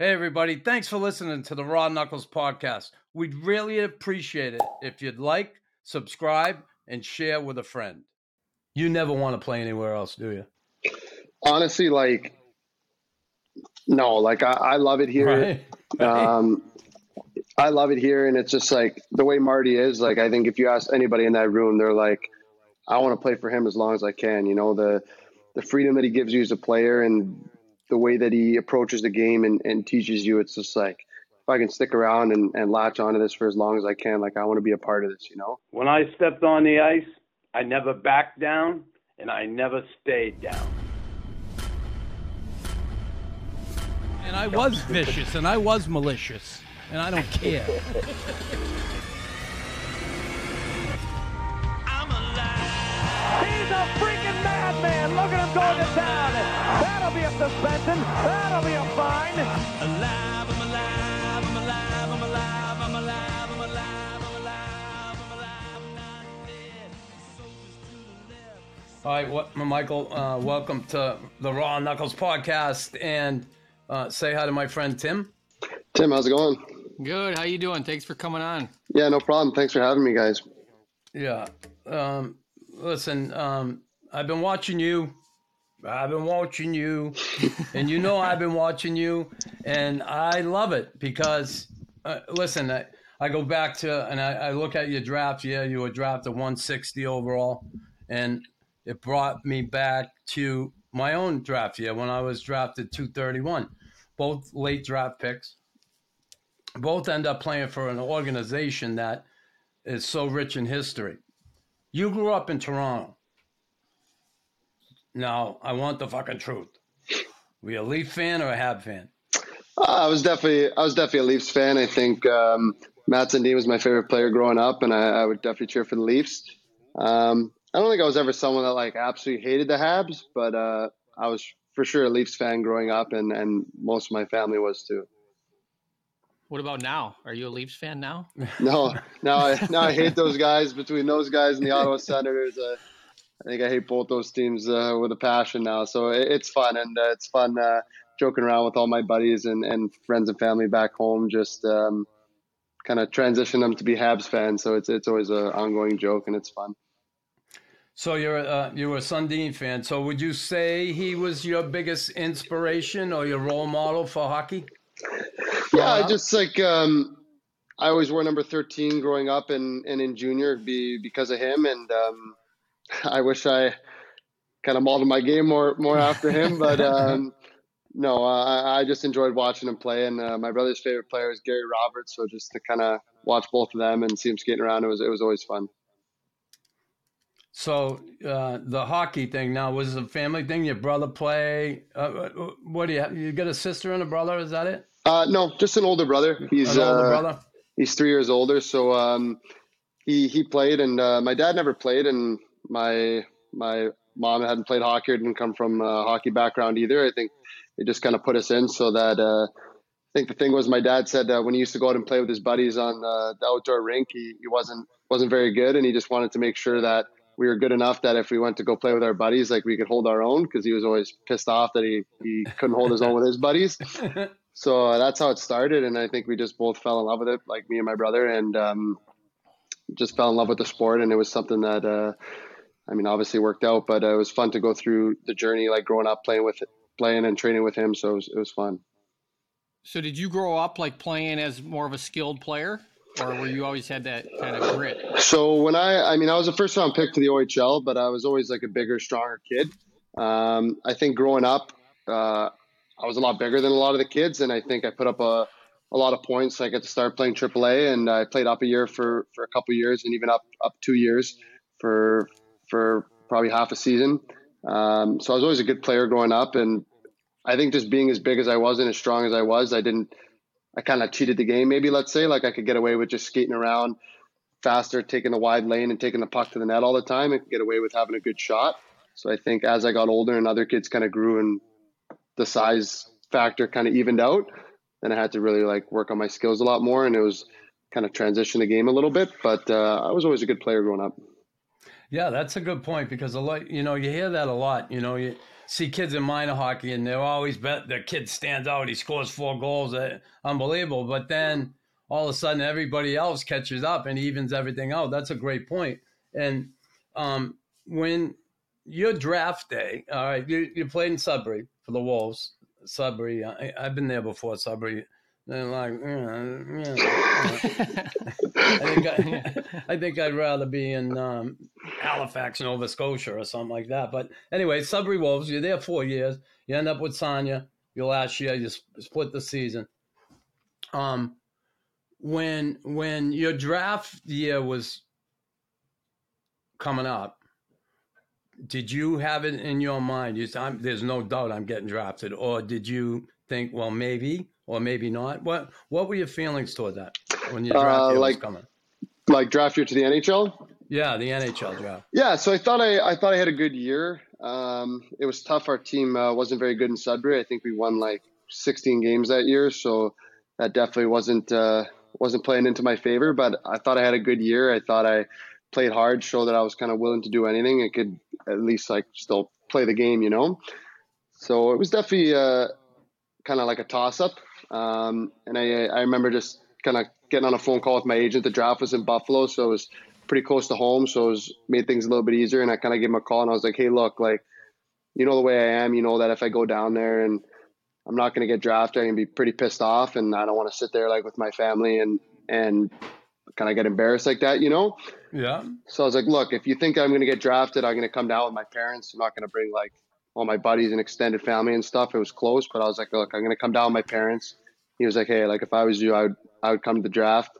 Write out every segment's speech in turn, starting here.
Hey, everybody. Thanks for listening to the Raw Knuckles podcast. We'd really appreciate it if you'd like, subscribe, and share with a friend. You never want to play anywhere else, do you? Honestly, like, no, like, I, I love it here. Right? Right. Um, I love it here. And it's just like the way Marty is, like, I think if you ask anybody in that room, they're like, I want to play for him as long as I can. You know, the, the freedom that he gives you as a player and the way that he approaches the game and, and teaches you, it's just like, if I can stick around and, and latch onto this for as long as I can, like I want to be a part of this, you know? When I stepped on the ice, I never backed down and I never stayed down. and I was vicious and I was malicious, and I don't care. He's a freaking madman. Look at him going to town. That'll be a suspension. That'll be a fine. Alive, I'm alive, I'm alive, I'm alive, I'm alive, I'm alive, I'm alive, I'm alive, I'm not dead. All right, what, Michael, uh, welcome to the Raw Knuckles podcast, and uh, say hi to my friend Tim. Tim, how's it going? Good. How you doing? Thanks for coming on. Yeah, no problem. Thanks for having me, guys. Yeah. Um, listen, um, I've been watching you. I've been watching you, and you know I've been watching you, and I love it because, uh, listen, I, I go back to and I, I look at your draft. Yeah, you were drafted 160 overall, and it brought me back to my own draft year when I was drafted 231. Both late draft picks. Both end up playing for an organization that is so rich in history. You grew up in Toronto. Now, I want the fucking truth. Were you a Leaf fan or a Hab fan? Uh, I was definitely I was definitely a Leafs fan. I think um, Mats Sundin was my favorite player growing up, and I, I would definitely cheer for the Leafs. Um, I don't think I was ever someone that like absolutely hated the Habs, but uh, I was for sure a Leafs fan growing up, and and most of my family was too. What about now? Are you a Leafs fan now? No, now I now I hate those guys. Between those guys and the Ottawa Senators, uh, I think I hate both those teams uh, with a passion now. So it, it's fun, and uh, it's fun uh, joking around with all my buddies and, and friends and family back home. Just um, kind of transition them to be Habs fans. So it's it's always an ongoing joke, and it's fun. So you're uh, you were a Sundin fan. So would you say he was your biggest inspiration or your role model for hockey? Yeah, I just like um, I always wore number thirteen growing up and, and in junior be because of him, and um, I wish I kind of modeled my game more more after him, but um, no, I, I just enjoyed watching him play. And uh, my brother's favorite player is Gary Roberts, so just to kind of watch both of them and see him skating around, it was it was always fun. So uh, the hockey thing now was it a family thing. Your brother play. Uh, what do you have? You got a sister and a brother? Is that it? Uh, no, just an older brother. He's An older uh, brother. he's three years older, so um, he he played, and uh, my dad never played, and my my mom hadn't played hockey or didn't come from a hockey background either. I think they just kind of put us in so that. Uh, I think the thing was, my dad said uh, when he used to go out and play with his buddies on uh, the outdoor rink, he, he wasn't wasn't very good, and he just wanted to make sure that we were good enough that if we went to go play with our buddies, like we could hold our own, because he was always pissed off that he he couldn't hold his own with his buddies. So uh, that's how it started, and I think we just both fell in love with it, like me and my brother, and um, just fell in love with the sport. And it was something that, uh, I mean, obviously worked out, but uh, it was fun to go through the journey, like growing up playing with, playing and training with him. So it was, it was fun. So did you grow up like playing as more of a skilled player, or were you always had that kind of grit? So when I, I mean, I was a first round pick to the OHL, but I was always like a bigger, stronger kid. Um, I think growing up, uh, I was a lot bigger than a lot of the kids, and I think I put up a, a lot of points. I got to start playing AAA, and I played up a year for, for a couple years, and even up up two years for for probably half a season. Um, so I was always a good player growing up, and I think just being as big as I was and as strong as I was, I didn't. I kind of cheated the game, maybe let's say, like I could get away with just skating around faster, taking the wide lane and taking the puck to the net all the time, and get away with having a good shot. So I think as I got older and other kids kind of grew and the size factor kind of evened out, then I had to really like work on my skills a lot more, and it was kind of transition the game a little bit. But uh, I was always a good player growing up. Yeah, that's a good point because a lot, you know, you hear that a lot. You know, you see kids in minor hockey, and they're always bet the kid stands out. He scores four goals, uh, unbelievable. But then all of a sudden, everybody else catches up and evens everything out. That's a great point. And um, when your draft day, all right, you, you played in Sudbury for the Wolves. Sudbury, I, I've been there before. Sudbury, they're like, yeah, yeah. I think I, I think I'd rather be in um, Halifax, Nova Scotia, or something like that. But anyway, Sudbury Wolves. You're there four years. You end up with Sarnia. Your last year, you split the season. Um, when when your draft year was coming up, did you have it in your mind? You said, I'm, "There's no doubt I'm getting drafted," or did you think, "Well, maybe," or maybe not? What What were your feelings toward that when your draft Uh, year like- was coming? Like draft year to the NHL. Yeah, the NHL draft. Yeah, so I thought I, I thought I had a good year. Um, it was tough. Our team uh, wasn't very good in Sudbury. I think we won like 16 games that year, so that definitely wasn't uh, wasn't playing into my favor. But I thought I had a good year. I thought I played hard, showed that I was kind of willing to do anything. I could at least like still play the game, you know. So it was definitely uh, kind of like a toss up. Um, and I I remember just kind of getting on a phone call with my agent. The draft was in Buffalo, so it was pretty close to home, so it was made things a little bit easier. And I kind of gave him a call, and I was like, "Hey, look, like, you know the way I am. You know that if I go down there and I'm not going to get drafted, I'm going to be pretty pissed off, and I don't want to sit there like with my family and and kind of get embarrassed like that, you know." Yeah. So I was like, "Look, if you think I'm going to get drafted, I'm going to come down with my parents. I'm not going to bring like all my buddies and extended family and stuff. It was close, but I was like, look, I'm going to come down with my parents." He was like, "Hey, like if I was you, I would I would come to the draft."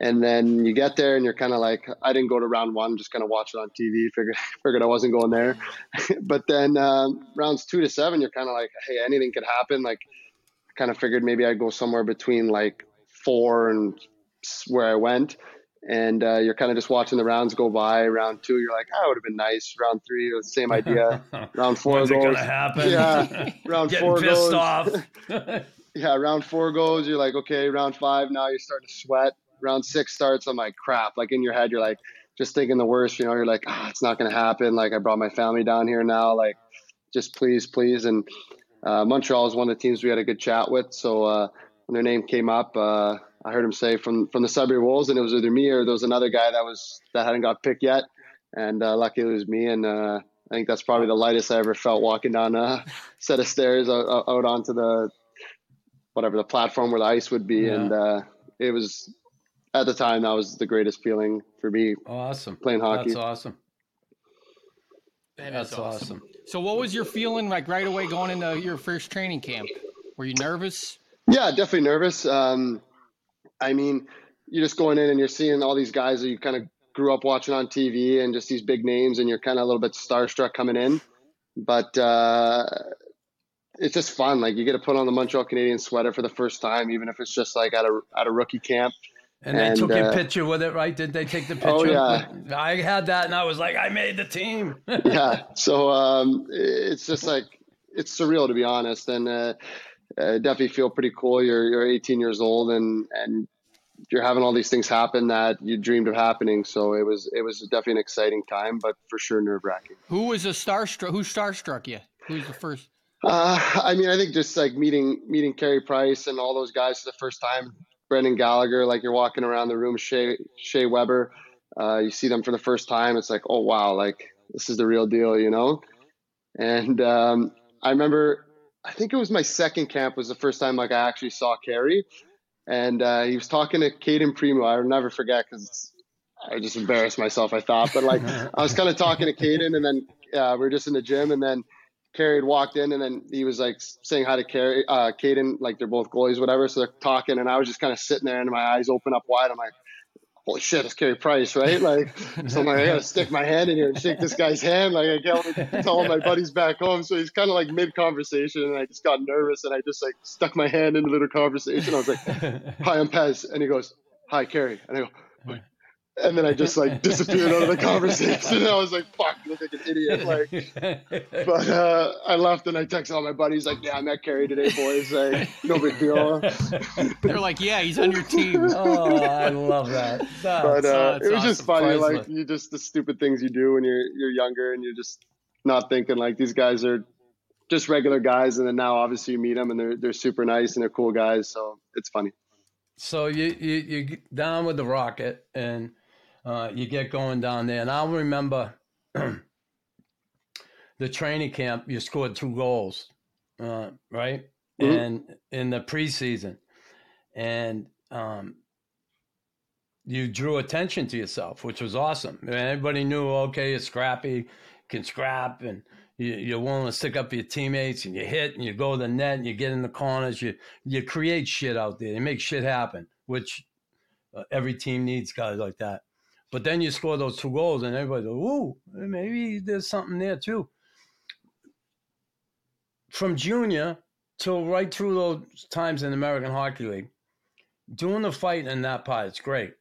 And then you get there and you're kind of like, I didn't go to round one, just kind of watch it on TV. Figured figured I wasn't going there. but then um, rounds two to seven, you're kind of like, hey, anything could happen. Like, kind of figured maybe I'd go somewhere between like four and where I went. And uh, you're kind of just watching the rounds go by. Round two, you're like, oh, it would have been nice. Round three, it was the same idea. Round four When's it goes. happen? Yeah, round Getting four pissed goes. off. yeah, round four goes, you're like, okay, round five, now you're starting to sweat. Round six starts, I'm like, crap. Like in your head, you're like, just thinking the worst, you know, you're like, ah, it's not going to happen. Like I brought my family down here now. Like, just please, please. And uh, Montreal is one of the teams we had a good chat with. So uh, when their name came up, uh, I heard him say from from the Sudbury Wolves, and it was either me or there was another guy that was that hadn't got picked yet. And uh, luckily it was me. And uh, I think that's probably the lightest I ever felt walking down a set of stairs out, out out onto the whatever the platform where the ice would be. Yeah. And uh, it was at the time that was the greatest feeling for me awesome. playing hockey. That's awesome. That That's is awesome. So, what was your feeling like right away going into your first training camp? Were you nervous? Yeah, definitely nervous. Um, I mean, you're just going in and you're seeing all these guys that you kind of grew up watching on TV and just these big names, and you're kind of a little bit starstruck coming in. But uh, it's just fun. Like you get to put on the Montreal Canadian sweater for the first time, even if it's just like at a at a rookie camp. And they And, took a uh, picture with it, right? Did they take the picture? Oh, yeah. I had that, and I was like, I made the team. yeah. So um, it's just like it's surreal to be honest, and uh, uh, definitely feel pretty cool. You're you're 18 years old, and and you're having all these things happen that you dreamed of happening. So it was it was definitely an exciting time, but for sure nerve wracking. Who was a starstruck? Who starstruck you? Who's the first? Uh, I mean, I think just like meeting meeting Carey Price and all those guys for the first time, Brendan Gallagher, like you're walking around the room, Shea Shea Weber, uh, you see them for the first time. It's like, oh wow, like this is the real deal, you know. And um, I remember, I think it was my second camp was the first time like I actually saw Carey, and uh, he was talking to Cayden Primeau. I'll never forget because I just embarrassed myself. I thought, but like I was kind of talking to Cayden, and then uh, we were just in the gym, and then Carey had walked in, and then he was like saying hi to Carey, uh, Cayden, like they're both goalies, whatever. So they're talking, and I was just kind of sitting there, and my eyes open up wide. I'm like, holy shit, it's Carey Price, right? Like, so I'm like, I gotta stick my hand in here and shake this guy's hand. Like, I can't tell all my buddies back home. So he's kind of like mid conversation, and I just got nervous, and I just like stuck my hand into the little conversation. I was like, hi, I'm Pez, and he goes, hi, Carey, and I go. "What?" And then I just like disappeared out of the conversation. And I was like, "Fuck, you look like an idiot!" Like, but uh, I left and I texted all my buddies like, "Yeah, I met Carey today, boys. Like, no big deal." They're like, yeah, he's on your team. oh, I love that. That's- But uh, that's it was just funny, Priceless. like you just the stupid things you do when you're you're younger and you're just not thinking like these guys are just regular guys, and then now obviously you meet them and they're they're super nice and they're cool guys. So it's funny. So you you you down with the rocket and uh, you get going down there, and I'll remember the training camp. You scored two goals, uh, right? Mhm. And in the preseason, and um, you drew attention to yourself, which was awesome. And everybody knew, okay, you're scrappy, can scrap, and you, you're willing to stick up for your teammates, and you hit, and you go to the net, and you get in the corners. You you create shit out there. You make shit happen, which uh, every team needs guys like that. But then you score those two goals, and everybody goes, "Ooh, maybe there's something there too." From junior till right through those times in the American Hockey League, doing the fight in that part, it's great.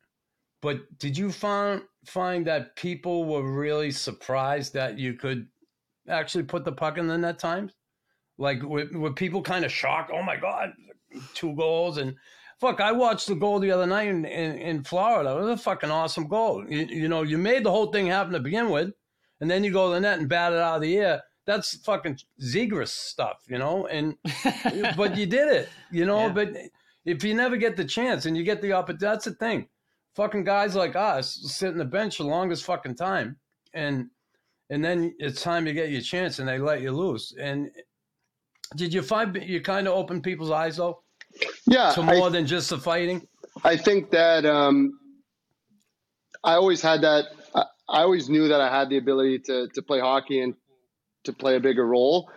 But did you find find that people were really surprised that you could actually put the puck in the net times? Like were, were people kind of shocked? Oh my god, two goals and fuck! I watched the goal the other night in, in, in Florida. It was a fucking awesome goal. You, you know, you made the whole thing happen to begin with, and then you go to the net and bat it out of the air. That's fucking Zegras stuff, you know. And but you did it, you know. Yeah. But if you never get the chance and you get the opportunity, that's the thing. Fucking guys like us sit in the bench the longest fucking time, and and then it's time to get your chance, and they let you loose. And did you find you kind of open people's eyes though Yeah, to I- more than just the fighting? I think that um, I always had that. I, I always knew that I had the ability to to play hockey and to play a bigger role.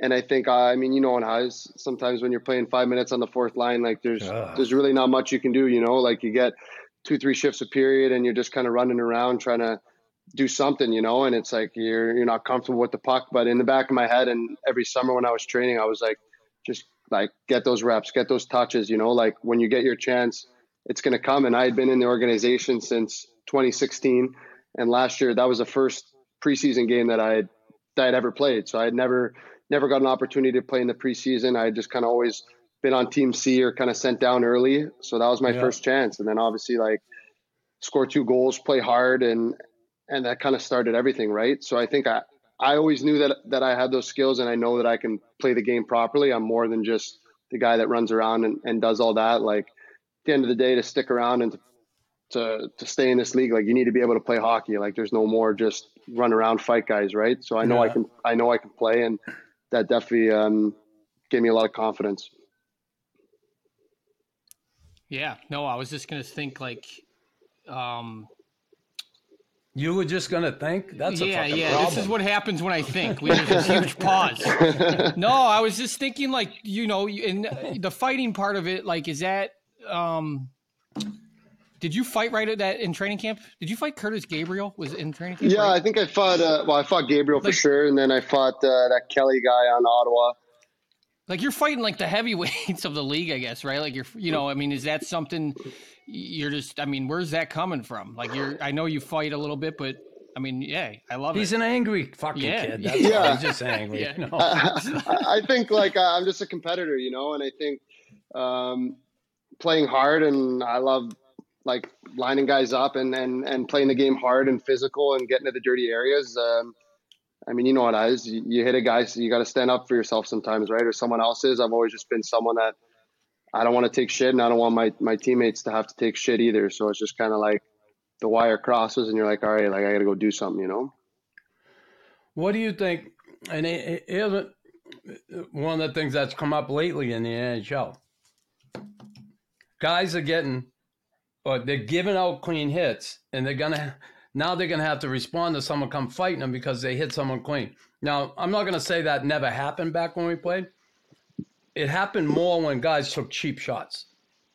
And I think, I mean, you know, in highs, sometimes when you're playing five minutes on the fourth line, like there's Ugh. there's really not much you can do. You know, like you get two, three shifts a period, and you're just kind of running around trying to do something. You know, and it's like you're you're not comfortable with the puck. But in the back of my head, and every summer when I was training, I was like, just like get those reps, get those touches. You know, like when you get your chance, it's going to come. And I had been in the organization since 2016, and last year that was the first preseason game that I had that I'd ever played. So I had never never got an opportunity to play in the preseason. I had just kind of always been on Team C or kind of sent down early. So that was my Yeah. first chance, and then obviously like score two goals, play hard, and and that kind of started everything, right? So I think I. I always knew that that I had those skills, and I know that I can play the game properly. I'm more than just the guy that runs around and, and does all that. Like at the end of the day, to stick around and to, to to stay in this league, like you need to be able to play hockey. Like there's no more just run around fight guys, right? So I know I can I know I can play, and that definitely um, gave me a lot of confidence. Yeah, no, I was just gonna think like, um, You were just gonna think that's a yeah, fucking yeah. problem. This is what happens when I think. We have this huge pause. No, I was just thinking like, you know, in the fighting part of it, like, is that, um, did you fight right at that in training camp? Did you fight Curtis Gabriel? Was in training camp? Yeah, right? I think I fought. Uh, well, I fought Gabriel for sure, and then I fought uh, that Kelly guy on Ottawa. Like you're fighting like the heavyweights of the league, I guess, right? Like you're, you know, I mean, is that something you're just? I mean, where's that coming from? Like you're, I know you fight a little bit, but I mean, yeah, I love He's it. an angry fucking Yeah. kid. That's Yeah. all. He's just angry. Yeah. you know? I, I think like uh, I'm just a competitor, you know, and I think um, playing hard and I love like lining guys up and, and, and playing the game hard and physical and getting to the dirty areas. Um, I mean, you know what it is. You, you hit a guy, so you got to stand up for yourself sometimes, right? Or someone else's. I've always just been someone that I don't want to take shit, and I don't want my my teammates to have to take shit either. So it's just kind of like the wire crosses, and you're like, all right, like I got to go do something, you know? What do you think? And it, isn't one of the things that's come up lately in the NHL. Guys are getting, or they're giving out clean hits, and they're gonna now they're gonna have to respond to someone come fighting them because they hit someone clean. Now I'm not gonna say that never happened back when we played. It happened more when guys took cheap shots.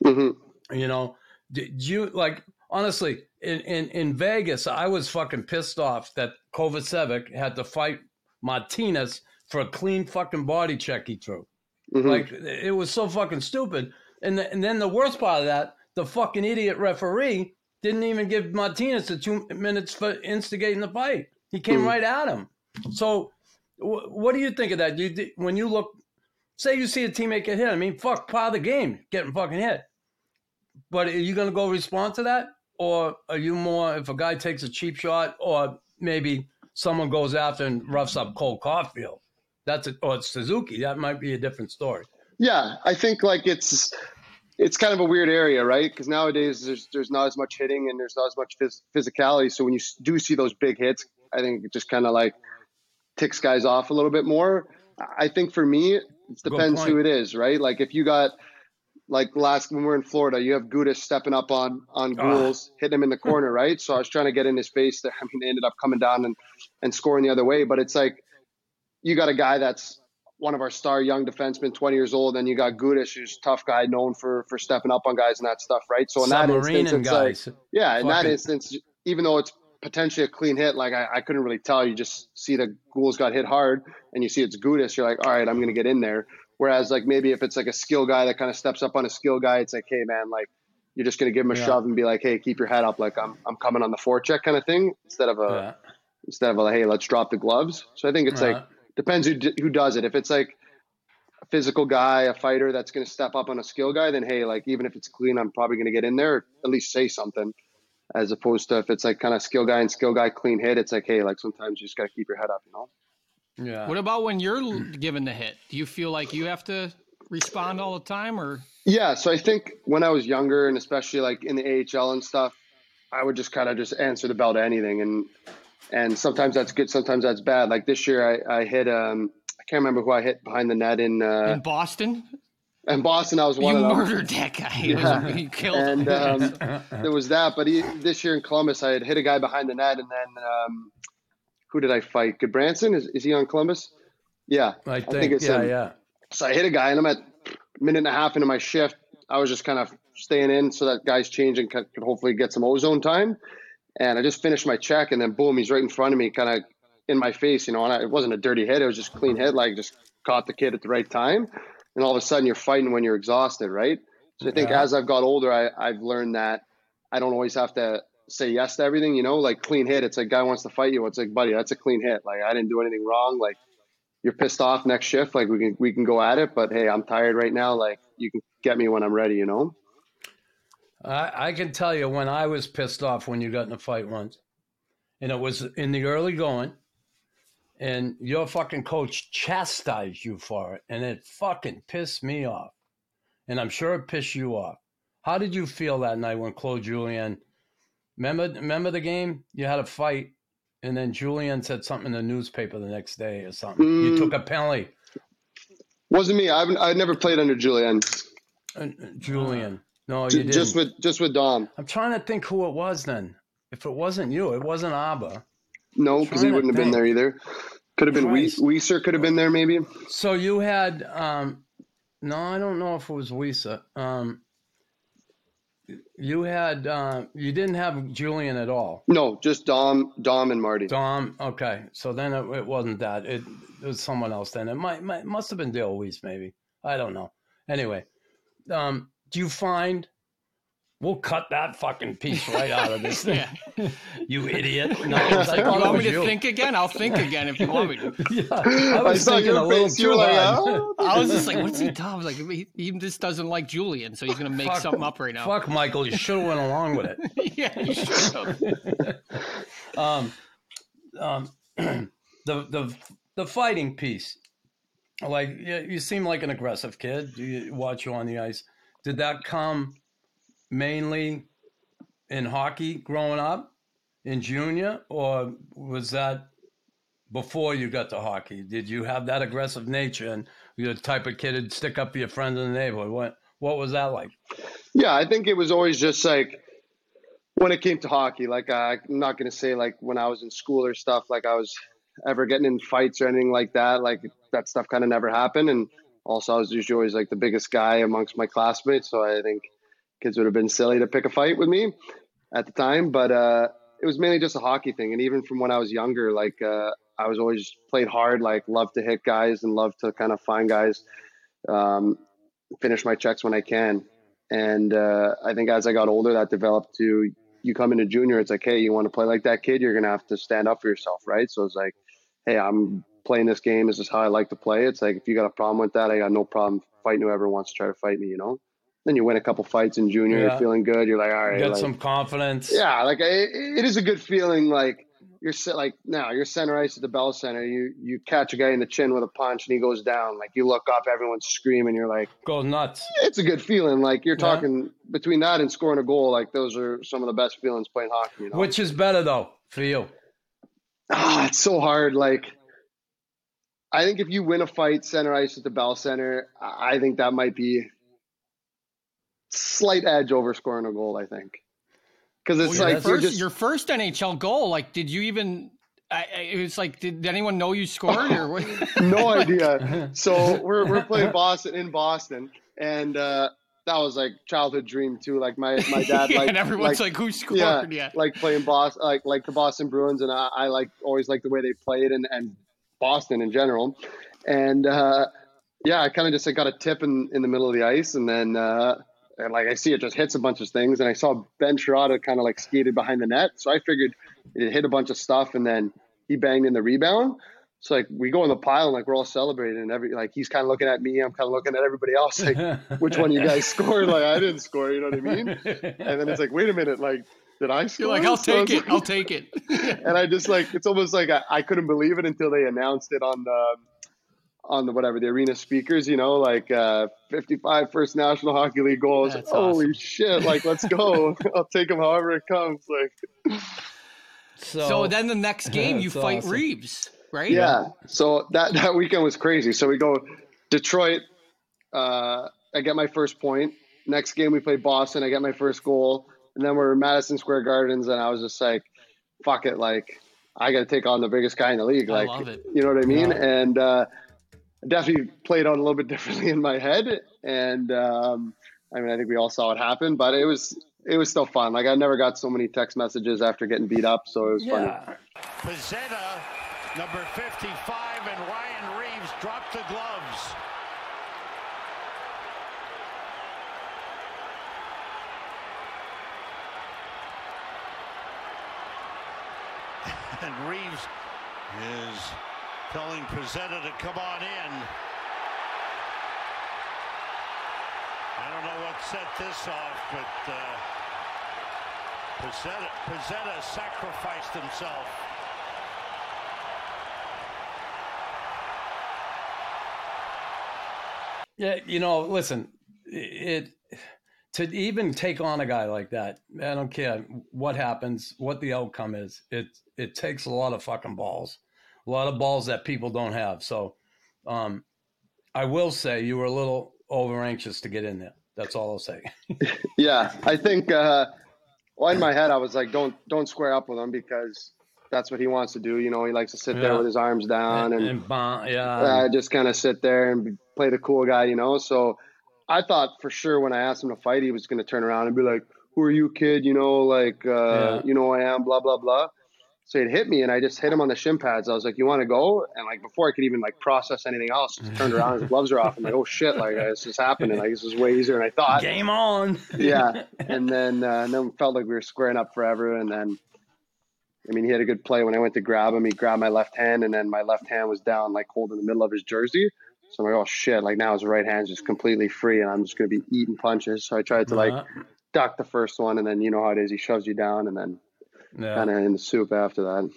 hmm You know, did you like honestly in, in, in Vegas? I was fucking pissed off that Kovacevic had to fight Martinez for a clean fucking body check he threw. hmm Like it was so fucking stupid. And the, and then the worst part of that, the fucking idiot referee didn't even give Martinez the two minutes for instigating the fight. He came Hmm. right at him. So, wh- what do you think of that? You, when you look, say you see a teammate get hit, I mean, fuck, part of the game, getting fucking hit. But are you going to go respond to that? Or are you more, if a guy takes a cheap shot, or maybe someone goes after and roughs up Cole Caufield, that's a, or it's Suzuki. That might be a different story. Yeah, I think like it's it's kind of a weird area, right? Because nowadays there's there's not as much hitting and there's not as much phys- physicality. So when you do see those big hits, I think it just kind of like ticks guys off a little bit more. I think for me, it depends who it is, right? Like if you got like last when we are in Florida, you have Gudas stepping up on on Ah. Guhle, hitting him in the corner, right? So I was trying to get in his face. There, I mean, they ended up coming down and and scoring the other way. But it's like you got a guy that's one of our star young defensemen, 20 years old, and you got Gudas, who's a tough guy, known for for stepping up on guys and that stuff, right? So in that instance, it's like guys. yeah, in that instance, even though it's potentially a clean hit, like I, I couldn't really tell. You just see the Guhle got hit hard, and you see it's Gudas. You're like, all right, I'm going to get in there. Whereas, like maybe if it's like a skill guy that kind of steps up on a skill guy, it's like, hey man, like you're just going to give him a Yeah. shove and be like, hey, keep your head up, like I'm I'm coming on the forecheck kind of thing, instead of a Yeah. instead of a hey, let's drop the gloves. So I think it's Yeah. like depends who d- who does it. If it's like a physical guy, a fighter that's going to step up on a skill guy, then hey, like even if it's clean, I'm probably going to get in there, at least say something. As opposed to if it's like kind of skill guy and skill guy clean hit, it's like hey, like sometimes you just got to keep your head up, you know. Yeah. What about when you're given the hit? Do you feel like you have to respond all the time, or Yeah, so I think when I was younger, and especially like in the AHL and stuff, I would just kind of just answer the bell to anything, and and sometimes that's good, sometimes that's bad. Like this year, I, I hit um I can't remember who I hit behind the net in uh, in Boston, in Boston. I was you one of them. murdered that guy. It was- you killed and him. um, there was that. But he, this year in Columbus, I had hit a guy behind the net, and then um, who did I fight? Gudbranson is is he on Columbus? Yeah, I think, think it's yeah, him. yeah. so I hit a guy, and I'm at a minute and a half into my shift. I was just kind of staying in so that guy's changing could, could hopefully get some ozone time. And I just finished my check, and then boom, he's right in front of me, kind of in my face, you know. And I, it wasn't a dirty hit; it was just clean hit, like just caught the kid at the right time. And all of a sudden, you're fighting when you're exhausted, right? So I think Yeah. as I've got older, I, I've learned that I don't always have to say yes to everything, you know. Like clean hit, it's like guy wants to fight you. It's like, buddy, that's a clean hit. Like I didn't do anything wrong. Like you're pissed off next shift, like we can we can go at it. But hey, I'm tired right now. Like you can get me when I'm ready, you know. I, I can tell you when I was pissed off when you got in a fight once, and it was in the early going, and your fucking coach chastised you for it, and it fucking pissed me off, and I'm sure it pissed you off. How did you feel that night when Claude Julien? Remember, remember the game? You had a fight, and then Julien said something in the newspaper the next day or something. You Mm. took a penalty, Wasn't me. I've I never played under Julien. Uh, Julien. No, you didn't. just with just with Dom. I'm trying to think who it was then. If it wasn't you, it wasn't Abba. No, because he wouldn't have been there either. Could have been Weiss, Weiser. Could have been there maybe. So you had um no, I don't know if it was Wisa. Um you had uh, you didn't have Julien at all. No, just Dom, Dom and Marty. Dom, okay. So then it, it wasn't that. It, it was someone else then. It might, might must have been Dale Weise maybe. I don't know. Anyway, um do you find we'll cut that fucking piece right out of this thing. yeah. You idiot. No, I thought You want me to you. think again? I'll think again if you want me to. Yeah, I was saw thinking your a little face. You too like, "Oh." I was just like, what's he doing? I was like, he, he just doesn't like Julien, so he's gonna make Fuck- something up right now. Fuck, Michael, you should have went along with it. yeah, you should have. um, um, the the the fighting piece. Like you, you seem like an aggressive kid. Do you watch you on the ice. Did that come mainly in hockey growing up, in junior, or was that before you got to hockey? Did you have that aggressive nature and you're the type of kid who'd stick up for your friends in the neighborhood? What what was that like? Yeah, I think it was always just like when it came to hockey. Like uh, I'm not gonna say like when I was in school or stuff. Like I was ever getting in fights or anything like that. Like that stuff kind of never happened. And also, I was usually always like the biggest guy amongst my classmates. So I think kids would have been silly to pick a fight with me at the time. But uh, it was mainly just a hockey thing. And even from when I was younger, like uh, I was always played hard. Like loved to hit guys and loved to kind of find guys. Um, finish my checks when I can. And uh, I think as I got older, that developed to you come into junior, it's like, hey, you want to play like that kid, you're gonna have to stand up for yourself, right? So it's like, hey, I'm playing this game. This is how I like to play. It's like if you got a problem with that, I got no problem fighting whoever wants to try to fight me, you know. Then you win a couple fights in junior, Yeah. you're feeling good. You're like, all right, Get like, some confidence. yeah, like it, it is a good feeling. Like you're like now you're center ice at the Bell Center. You you catch a guy in the chin with a punch and he goes down. Like you look up, everyone's screaming. You're like, Goes nuts. it's a good feeling. Like you're Yeah. talking between that and scoring a goal. Like those are some of the best feelings playing hockey. You know? Which is better though for you? ah, it's so hard. Like I think if you win a fight center ice at the Bell Center, I think that might be slight edge over scoring a goal. I think because it's Well, like your, first, just your first NHL goal, like, did you even? I, it was like, did, anyone know you scored or what? no idea. So we're we're playing Boston in Boston, and uh, that was like childhood dream too. Like my my dad Yeah, like and everyone's like, who scored? yeah, Yeah. like playing Boston, like like the Boston Bruins, and I, I like always like the way they played and and Boston in general, and uh, yeah, I kind of just like got a tip in in the middle of the ice, and then. Uh, and like I see it just hits a bunch of things, and I saw Ben Chiarot kind of like skated behind the net, so I figured it hit a bunch of stuff, and then he banged in the rebound. So like we go in the pile and like we're all celebrating, and every like he's kind of looking at me, I'm kind of looking at everybody else, like which one you guys scored? Like I didn't score, you know what I mean? And then it's like, wait a minute, like did I score? You're like, I'll So take it. like- I'll take it. and I just like it's almost like I, I couldn't believe it until they announced it on the on the whatever the arena speakers, you know, like uh 55 first National Hockey League goals. That's Holy awesome. shit! Like let's go. I'll take them however it comes. Like so, so then the next game, you fight awesome. Reaves, right? yeah. So that that weekend was crazy. So we go Detroit. Uh, I get my first point. Next game we play Boston. I get my first goal, and then we're Madison Square Gardens, and I was just like, "Fuck it!" Like I got to take on the biggest guy in the league. I Like love it. you know what I mean? Yeah. And uh, definitely played out a little bit differently in my head. And um, I mean, I think we all saw it happen, but it was it was still fun. Like I never got so many text messages after getting beat up, so it was funny. yeah. Pezzetta, number 55, and Ryan Reaves dropped the gloves. and Reaves is telling Pezzetta to come on in. I don't know what set this off, but uh, Pezzetta, Pezzetta sacrificed himself. Yeah, you know, listen, it to even take on a guy like that, I don't care what happens, what the outcome is. It it takes a lot of fucking balls, a lot of balls that people don't have. So, um, I will say you were a little over anxious to get in there. That's all I'll say. Yeah, I think. Uh, well, in my head, I was like, "Don't don't square up with him because that's what he wants to do." You know, he likes to sit there with his arms down and, and bon- yeah, uh, just kind of sit there and play the cool guy. You know, so I thought for sure when I asked him to fight, he was going to turn around and be like, "Who are you, kid? You know, like, uh, Yeah. you know, I am, blah blah blah." So it hit me, and I just hit him on the shin pads. I was like, "You want to go?" And like before I could even like process anything else, just turned around, his gloves are off. I'm like, "Oh shit! Like this is happening. Like this is way easier than I thought." game on. yeah, and then uh, and then felt like we were squaring up forever, and then. I mean, he had a good play when I went to grab him. He grabbed my left hand, and then my left hand was down, like holding the middle of his jersey. So I'm like, oh shit! Like now his right hand's just completely free, and I'm just gonna be eating punches. So I tried to like Uh, duck the first one, and then you know how it is. He shoves you down, and then yeah. kind of in the soup after that.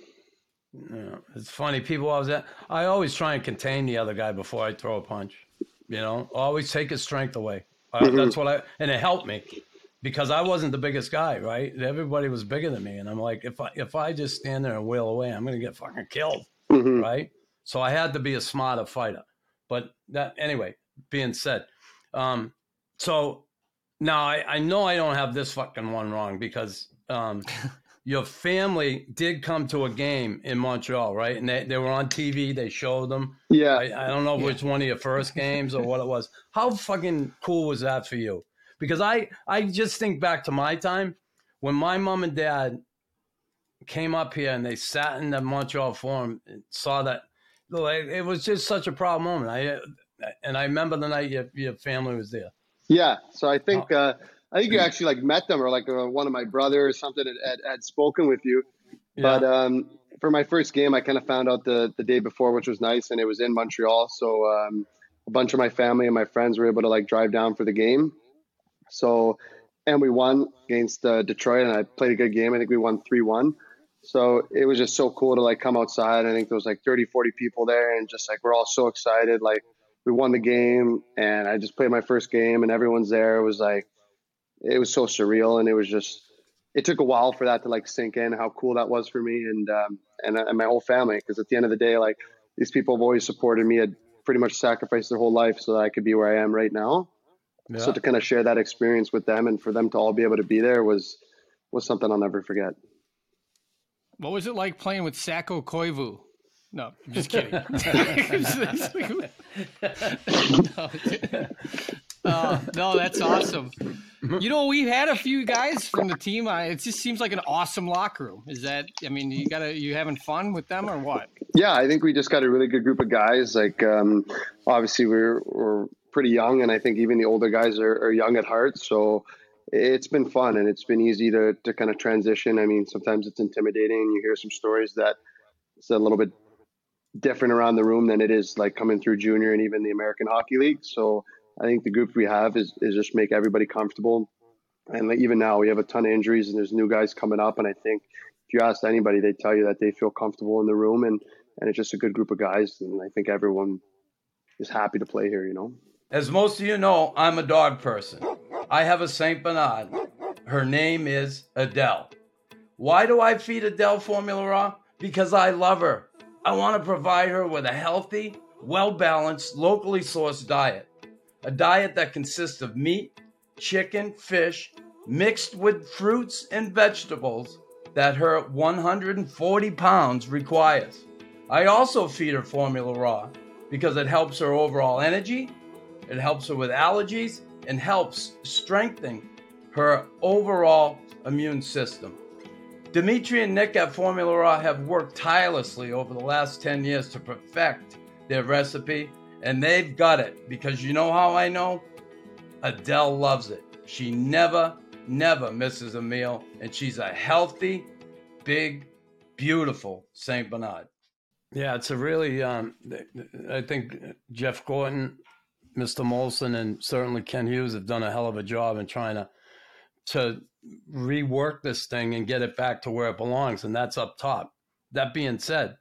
Yeah, it's funny. People always, I always try and contain the other guy before I throw a punch. You know, always take his strength away. Uh, That's what I, and it helped me because I wasn't the biggest guy, right? Everybody was bigger than me, and I'm like, if I if I just stand there and wail away, I'm gonna get fucking killed, Mhm. right? So I had to be a smarter fighter. But that anyway. Being said, um, so now I, I know I don't have this fucking one wrong because um, your family did come to a game in Montreal, right? And they, they were on TV. They showed them. Yeah, I, I don't know which one of your first games or what it was. How fucking cool was that for you? Because I I just think back to my time when my mom and dad came up here and they sat in the Montreal Forum and saw that. It was just such a proud moment. I and I remember the night your, your family was there. yeah. So I think uh, I think you actually like met them, or like uh, one of my brothers or something had, had, had spoken with you. But um, for my first game, I kind of found out the, the day before, which was nice, and it was in Montreal. So um, a bunch of my family and my friends were able to like drive down for the game. So and we won against uh, Detroit, and I played a good game. I think we won three one. So it was just so cool to like come outside. I think there was like 30, 40 people there and just like we're all so excited. Like we won the game and I just played my first game and everyone's there. It was like it was so surreal and it was just it took a while for that to like sink in how cool that was for me and um, and, and my whole family because at the end of the day like these people have always supported me had pretty much sacrificed their whole life so that I could be where I am right now. Yeah. So to kind of share that experience with them and for them to all be able to be there was was something I'll never forget. What was it like playing with Saku Koivu? No, I'm just kidding. no, Uh, no, that's awesome. You know, we've had a few guys from the team. It just seems like an awesome locker room. Is that? I mean, you gotta you having fun with them or what? Yeah, I think we just got a really good group of guys. Like, um, obviously, we're we're pretty young, and I think even the older guys are, are young at heart. So it's been fun, and it's been easy to to kind of transition. I mean, sometimes it's intimidating, you hear some stories that it's a little bit different around the room than it is like coming through junior and even the American Hockey League. So I think the group we have is is just make everybody comfortable. And like, even now, we have a ton of injuries, and there's new guys coming up. And I think if you ask anybody, they tell you that they feel comfortable in the room, and and it's just a good group of guys. And I think everyone is happy to play here. You know. As most of you know, I'm a dog person. I have a Saint Bernard. Her name is Adele. Why do I feed Adele formula raw? Because I love her. I want to provide her with a healthy, well balanced, locally sourced diet. A diet that consists of meat, chicken, fish, mixed with fruits and vegetables that her 140 pounds requires. I also feed her formula raw because it helps her overall energy, it helps her with allergies, and helps strengthen her overall immune system. Dimitri and Nick at Formula Raw have worked tirelessly over the last 10 years to perfect their recipe, and they've got it because you know how I know? Adele loves it. She never, never misses a meal, and she's a healthy, big, beautiful St. Bernard. Yeah, it's a really, um, I think Jeff Gorton, Mr. Molson, and certainly Kent Hughes have done a hell of a job in trying to to rework this thing and get it back to where it belongs, and that's up top. That being said,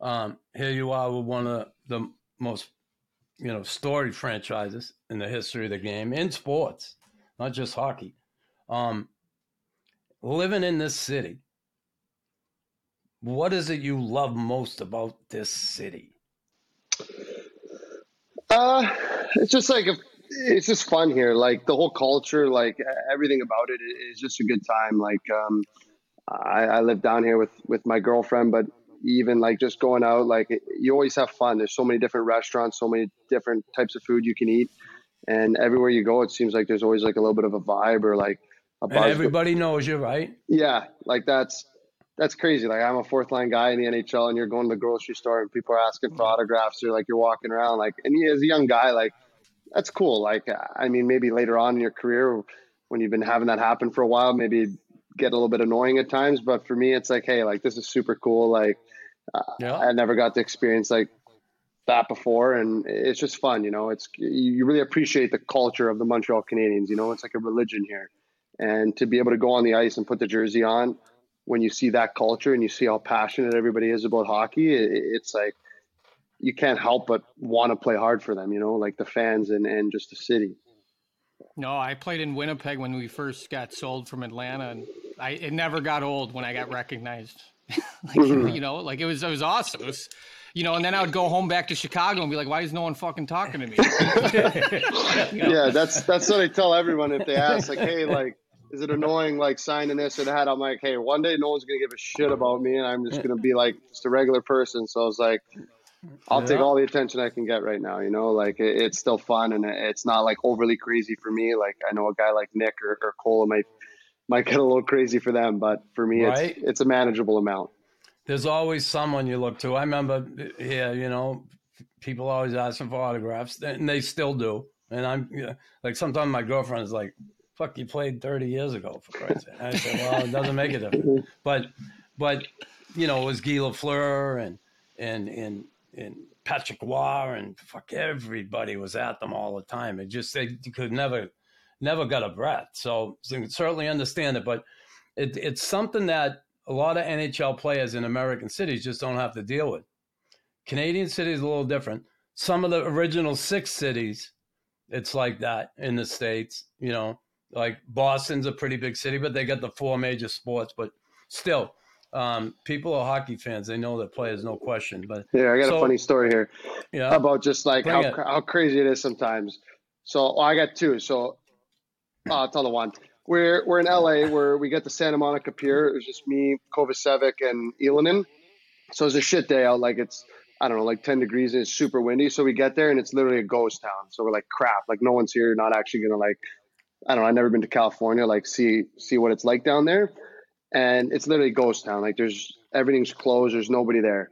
um, here you are with one of the most, you know, storied franchises in the history of the game in sports, not just hockey. Um, living in this city, what is it you love most about this city? Uh, it's just like a, it's just fun here. Like the whole culture, like everything about it is just a good time. Like um, I, I live down here with with my girlfriend, but even like just going out, like you always have fun. There's so many different restaurants, so many different types of food you can eat, and everywhere you go, it seems like there's always like a little bit of a vibe or like a And buzz. everybody knows you, right? Yeah, like that's that's crazy. Like I'm a fourth line guy in the NHL, and you're going to the grocery store, and people are asking for autographs, or like you're walking around, like, and as a young guy, like that's cool. Like, I mean, maybe later on in your career, when you've been having that happen for a while, maybe get a little bit annoying at times. But for me, it's like, hey, like this is super cool. Like, uh, Yeah. I never got to experience like that before, and it's just fun. You know, it's you you really appreciate the culture of the Montreal Canadiens. You know, it's like a religion here, and to be able to go on the ice and put the jersey on when you see that culture and you see how passionate everybody is about hockey, it, it's like you can't help but want to play hard for them, you know, like the fans and, and just the city. No, I played in Winnipeg when we first got sold from Atlanta, and I it never got old when I got recognized. like, mm-hmm. you know, like it was it was awesome. It was, you know, and then I would go home back to Chicago and be like, why is no one fucking talking to me? You know? Yeah, that's that's what I tell everyone if they ask, like, hey, like, is it annoying like signing this and that? I'm like, hey, one day no one's gonna give a shit about me, and I'm just gonna be like just a regular person. So I was like, I'll take all the attention I can get right now. You know, like it, it's still fun and it- it's not like overly crazy for me. Like I know a guy like Nick or, or Cole might might get a little crazy for them, but for me, Right. it's it's a manageable amount. There's always someone you look to. I remember yeah, you know, people always asking for autographs, and they still do. And I'm like, sometimes my girlfriend is like, "Fuck, you played 30 years ago, for Christ's sake." I said, "Well, it doesn't make a difference." But, but, you know, it was Guy Lafleur and and and and Patrick Roy and fuck everybody was at them all the time. It just they could never, never got a breath. So, so you can certainly understand it, but it, it's something that a lot of NHL players in American cities just don't have to deal with. Canadian cities a little different. Some of the original six cities, it's like that in the states. You know, like Boston's a pretty big city, but they got the four major sports. But still, um, people are hockey fans. They know their players, no question. But Yeah, I got So- a funny story here yeah, about just like how, it. how crazy it is sometimes. So oh, I got two. So uh, I'll tell the one. We're we're in LA where we get the Santa Monica Pier. It was just me, Kovacevic, and Ylönen. So it's a shit day out. Like it's I don't know, like 10 degrees and it's super windy. So we get there and it's literally a ghost town. So we're like, crap, like no one's here. Not actually gonna like I don't know. I've never been to California. Like see see what it's like down there. And it's literally ghost town. Like there's everything's closed. There's nobody there.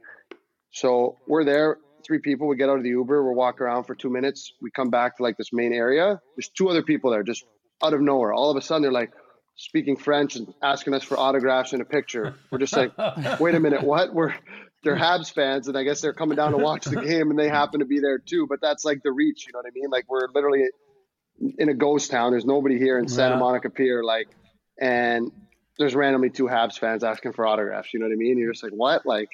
So we're there, three people. We get out of the Uber. We're walking around for two minutes. We come back to like this main area. There's two other people there, just out of nowhere. All of a sudden, they're like speaking French and asking us for autographs and a picture. We're just like, wait a minute, what? We're they're Habs fans, and I guess they're coming down to watch the game, and they happen to be there too. But that's like the reach, you know what I mean? Like we're literally in a ghost town. There's nobody here in Santa Yeah. Monica Pier, like, and there's randomly two Habs fans asking for autographs. You know what I mean? You're just like, what? Like,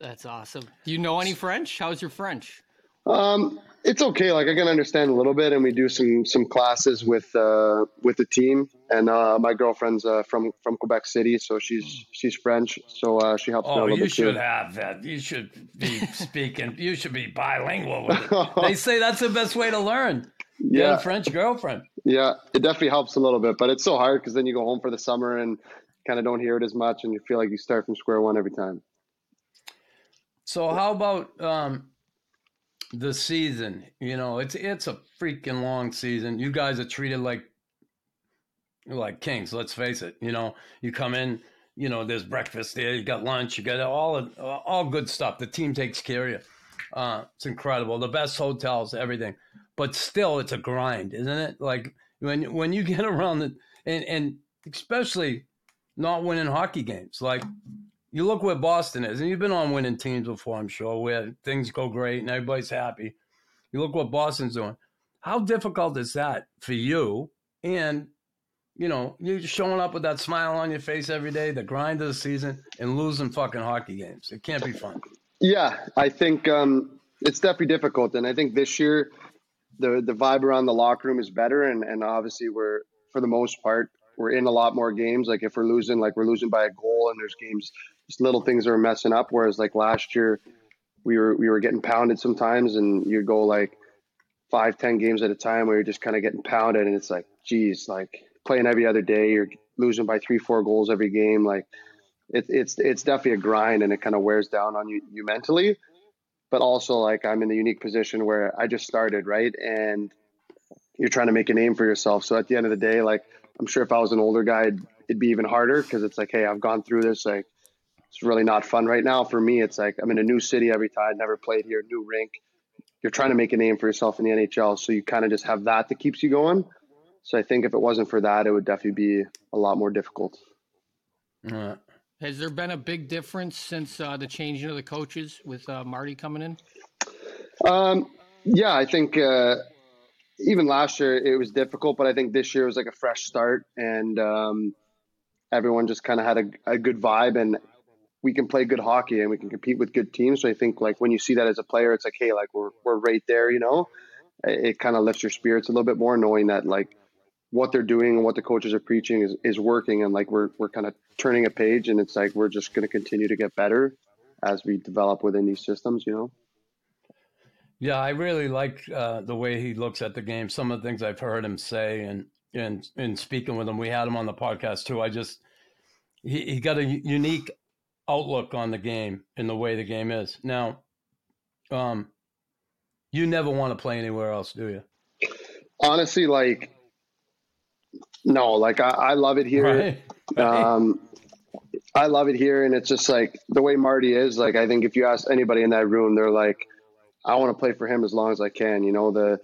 That's awesome. Do you know any French? How's your French? Um, it's okay. Like I can understand a little bit, and we do some some classes with uh, with the team. And uh, my girlfriend's uh, from from Quebec City, so she's she's French, so uh, she helps me a Oh, little you bit should too. have that. You should be speaking. You should be bilingual with it. They say that's the best way to learn. Yeah, a French girlfriend. yeah, it definitely helps a little bit, but it's so hard because then you go home for the summer and kind of don't hear it as much, and you feel like you start from square one every time. So how about um, the season? You know, it's it's a freaking long season. You guys are treated like like kings. Let's face it. You know, you come in. You know, there's breakfast there. You got lunch. You got all of- all good stuff. The team takes care of you. Uh, it's incredible. The best hotels, everything. But still, it's a grind, isn't it? Like when when you get around the and and especially not winning hockey games. Like you look where Boston is, and you've been on winning teams before, I'm sure, where things go great and everybody's happy. You look what Boston's doing. How difficult is that for you? And you know, you're showing up with that smile on your face every day, the grind of the season, and losing fucking hockey games. It can't be fun. Yeah, I think um, it's definitely difficult, and I think this year the the vibe around the locker room is better, and and obviously we're for the most part we're in a lot more games. Like if we're losing, like we're losing by a goal, and there's games, just little things are messing up. Whereas like last year, we were we were getting pounded sometimes, and you go like five ten games at a time where you're just kind of getting pounded, and it's like, geez, like playing every other day, you're losing by three four goals every game, like it, it's it's definitely a grind and it kind of wears down on you you mentally. But also like i'm in the unique position where i just started right? And you're trying to make a name for yourself. So at the end of the day like i'm sure if i was an older guy it'd, it'd be even harder because it's like hey i've gone through this like it's really not fun right now. For me it's like i'm in a new city every time never played here new rink. You're trying to make a name for yourself in the nhl so you kind of just have that that keeps you going. So i think if it wasn't for that it would definitely be a lot more difficult. Uh, Has there been a big difference since uh, the changing of the coaches with uh, Marty coming in? Um, yeah, I think uh, even last year it was difficult, but I think this year was like a fresh start, and um, everyone just kind of had a, a good vibe, and we can play good hockey and we can compete with good teams. So I think like when you see that as a player, it's like, hey, like we're we're right there, you know. It, it kind of lifts your spirits a little bit more, knowing that like what they're doing and what the coaches are preaching is, is working, and like we're we're kind of turning a page, and it's like we're just going to continue to get better as we develop within these systems, you know. Yeah, I really like uh, the way he looks at the game. Some of the things I've heard him say, and and and speaking with him, we had him on the podcast too. I just he, he got a unique outlook on the game and the way the game is. Now, um, you never want to play anywhere else, do you? honestly like no like i, I love it here. Right. um i love it here and it's just like the way marty is like i think if you ask anybody in that room they're like i want to play for him as long as i can you know? The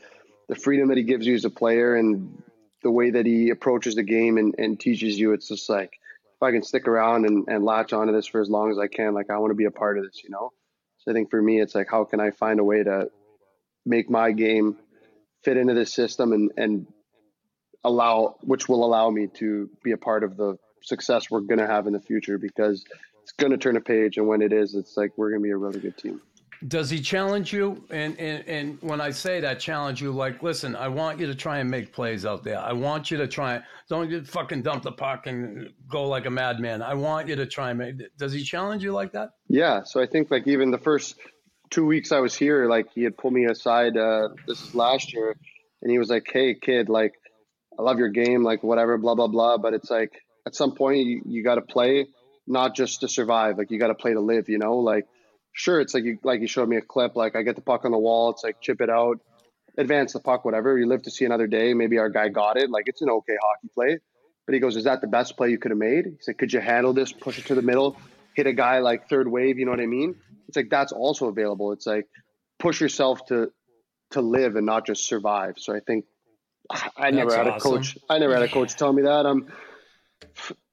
the freedom that he gives you as a player and the way that he approaches the game and, and teaches you it's just like if i can stick around and, and latch onto this for as long as i can like i want to be a part of this you know? So i think for me it's like how can i find a way to make my game fit into this system and and allow which will allow me to be a part of the success we're going to have in the future because it's going to turn a page. And when it is, it's like we're going to be a really good team. Does he challenge you? And, and and when I say that, challenge you, like, listen, I want you to try and make plays out there. I want you to try. Don't you fucking dump the puck and go like a madman. I want you to try and make. Does he challenge you like that? Yeah. So I think like even the first two weeks I was here, like he had pulled me aside. Uh, this is last year, and he was like, "Hey, kid, like I love your game, like whatever, blah blah blah. But it's like at some point you, you got to play not just to survive. Like you got to play to live. You know, like sure, it's like you like you showed me a clip. Like I get the puck on the wall. It's like chip it out, advance the puck, whatever. You live to see another day. Maybe our guy got it. Like it's an okay hockey play. But he goes, "Is that the best play you could have made?" He said, "Could you handle this? Push it to the middle, hit a guy like third wave. You know what I mean?" It's like that's also available. It's like push yourself to to live and not just survive. So I think I never That's had a awesome. coach. I never had a coach tell me that. I'm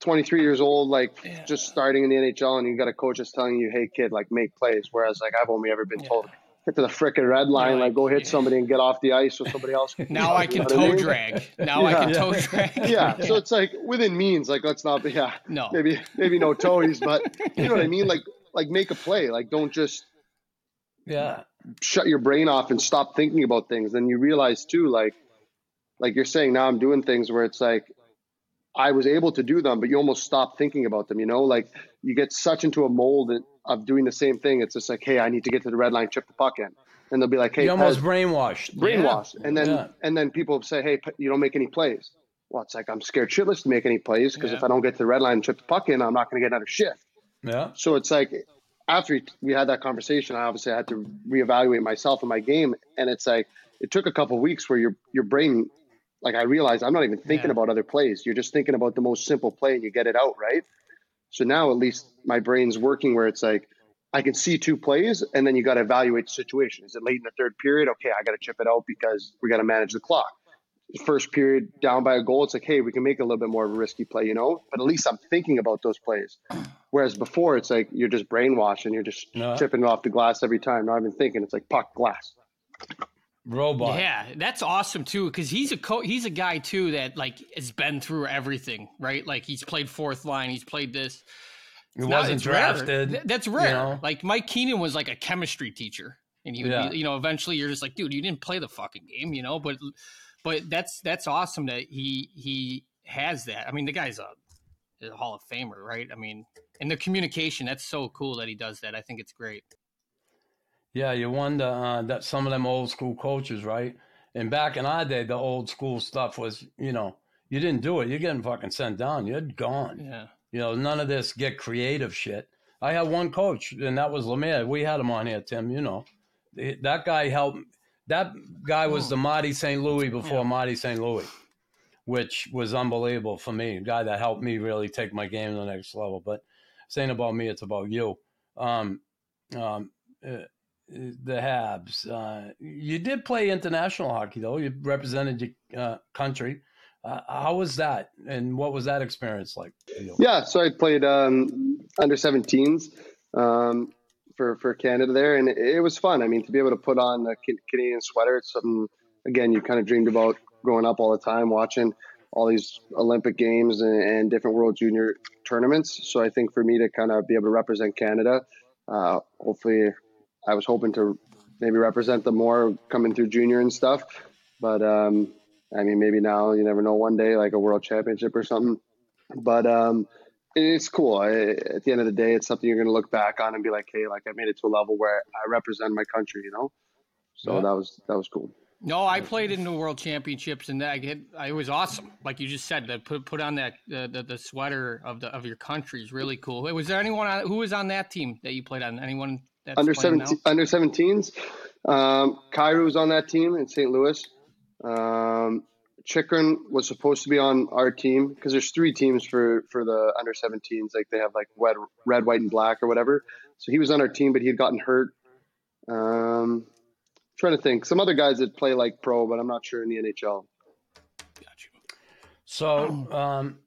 23 years old, like just starting in the NHL, and you got a coach that's telling you, "Hey, kid, like make plays." Whereas, like I've only ever been told, "Get to the frickin' red line, like go hit somebody and get off the ice so somebody else." Can Now I can toe mean? drag. Now I can toe drag. Yeah, so it's like within means. Like let's not be. Yeah, No. maybe maybe no toes, but you know what I mean. Like like make a play. Like don't just Yeah. shut your brain off and stop thinking about things. Then you realize too, like, like you're saying now, I'm doing things where it's like I was able to do them, but you almost stop thinking about them. You know, like you get such into a mold of doing the same thing. It's just like, hey, I need to get to the red line, chip the puck in, and they'll be like, hey, You're almost brainwashed. brainwashed, and then Yeah. and then people say, hey, you don't make any plays. Well, it's like I'm scared shitless to make any plays because if I don't get to the red line and chip the puck in, I'm not going to get another shift. Yeah. So it's like after we had that conversation, I obviously had to reevaluate myself and my game, and it's like it took a couple weeks where your your brain, like I realized, I'm not even thinking Yeah. about other plays. You're just thinking about the most simple play, and you get it out right. So now at least my brain's working where it's like I can see two plays, and then you got to evaluate the situation. Is it late in the third period? Okay, I got to chip it out because we got to manage the clock. First period down by a goal, it's like, hey, we can make a little bit more of a risky play, you know. But at least I'm thinking about those plays. Whereas before, it's like you're just brainwashed and you're just No. chipping it off the glass every time, not even thinking. It's like puck glass. Robot. Yeah, that's awesome too because he's a co- he's a guy too that like has been through everything, right? Like he's played fourth line, he's played this. He wasn't rare. drafted. Th- That's rare. you know? Like Mike Keenan was like a chemistry teacher, and he would Yeah. be, you know, eventually you're just like, dude, you didn't play the fucking game, you know. But but that's that's awesome that he he has that. I mean, the guy's a, a Hall of Famer, right? I mean, and the communication that's so cool that he does that. I think it's great. Yeah, you wonder uh, that some of them old school coaches, right? And back in our day, the old school stuff was, you know, you didn't do it. You're getting fucking sent down. You're gone. Yeah. You know, none of this get creative shit. I had one coach, and that was Lemaire. We had him on here, Tim. You know, that guy helped. That guy was the Marty St. Louis before Marty St. Louis, which was unbelievable for me. A guy that helped me really take my game to the next level. But saying about me, it's about you. Um, um, uh, the Habs. Uh, you did play international hockey, though. You represented your uh, country. Uh, how was that, and what was that experience like? Yeah, so I played um, under 17s um, for for Canada there, and it, was fun. I mean, to be able to put on a Canadian sweater, it's something again you kind of dreamed about growing up all the time, watching all these Olympic games and, and different World Junior tournaments. So I think for me to kind of be able to represent Canada, uh, hopefully, I was hoping to maybe represent them more coming through junior and stuff, but. Um, I mean, maybe now you never know. One day, like a world championship or something. But um, it's cool. I, at the end of the day, it's something you're going to look back on and be like, hey, like I made it to a level where I represent my country, you know. So Yeah. that was that was cool. No, I played in the World Championships, and I get I was awesome. Like you just said, to put put on that uh, the the sweater of the of your country is really cool. Was there anyone on, who was on that team that you played on? Anyone that's under playing seventeen, under 17s. Um, Kyrou was on that team in St. Louis. Um, Chychrun was supposed to be on our team because there's three teams for for the under 17s. Like they have like red, red, white, and black or whatever. So he was on our team, but he had gotten hurt. Um, trying to think, some other guys that play like pro, but I'm not sure in the NHL. Got you. So, um,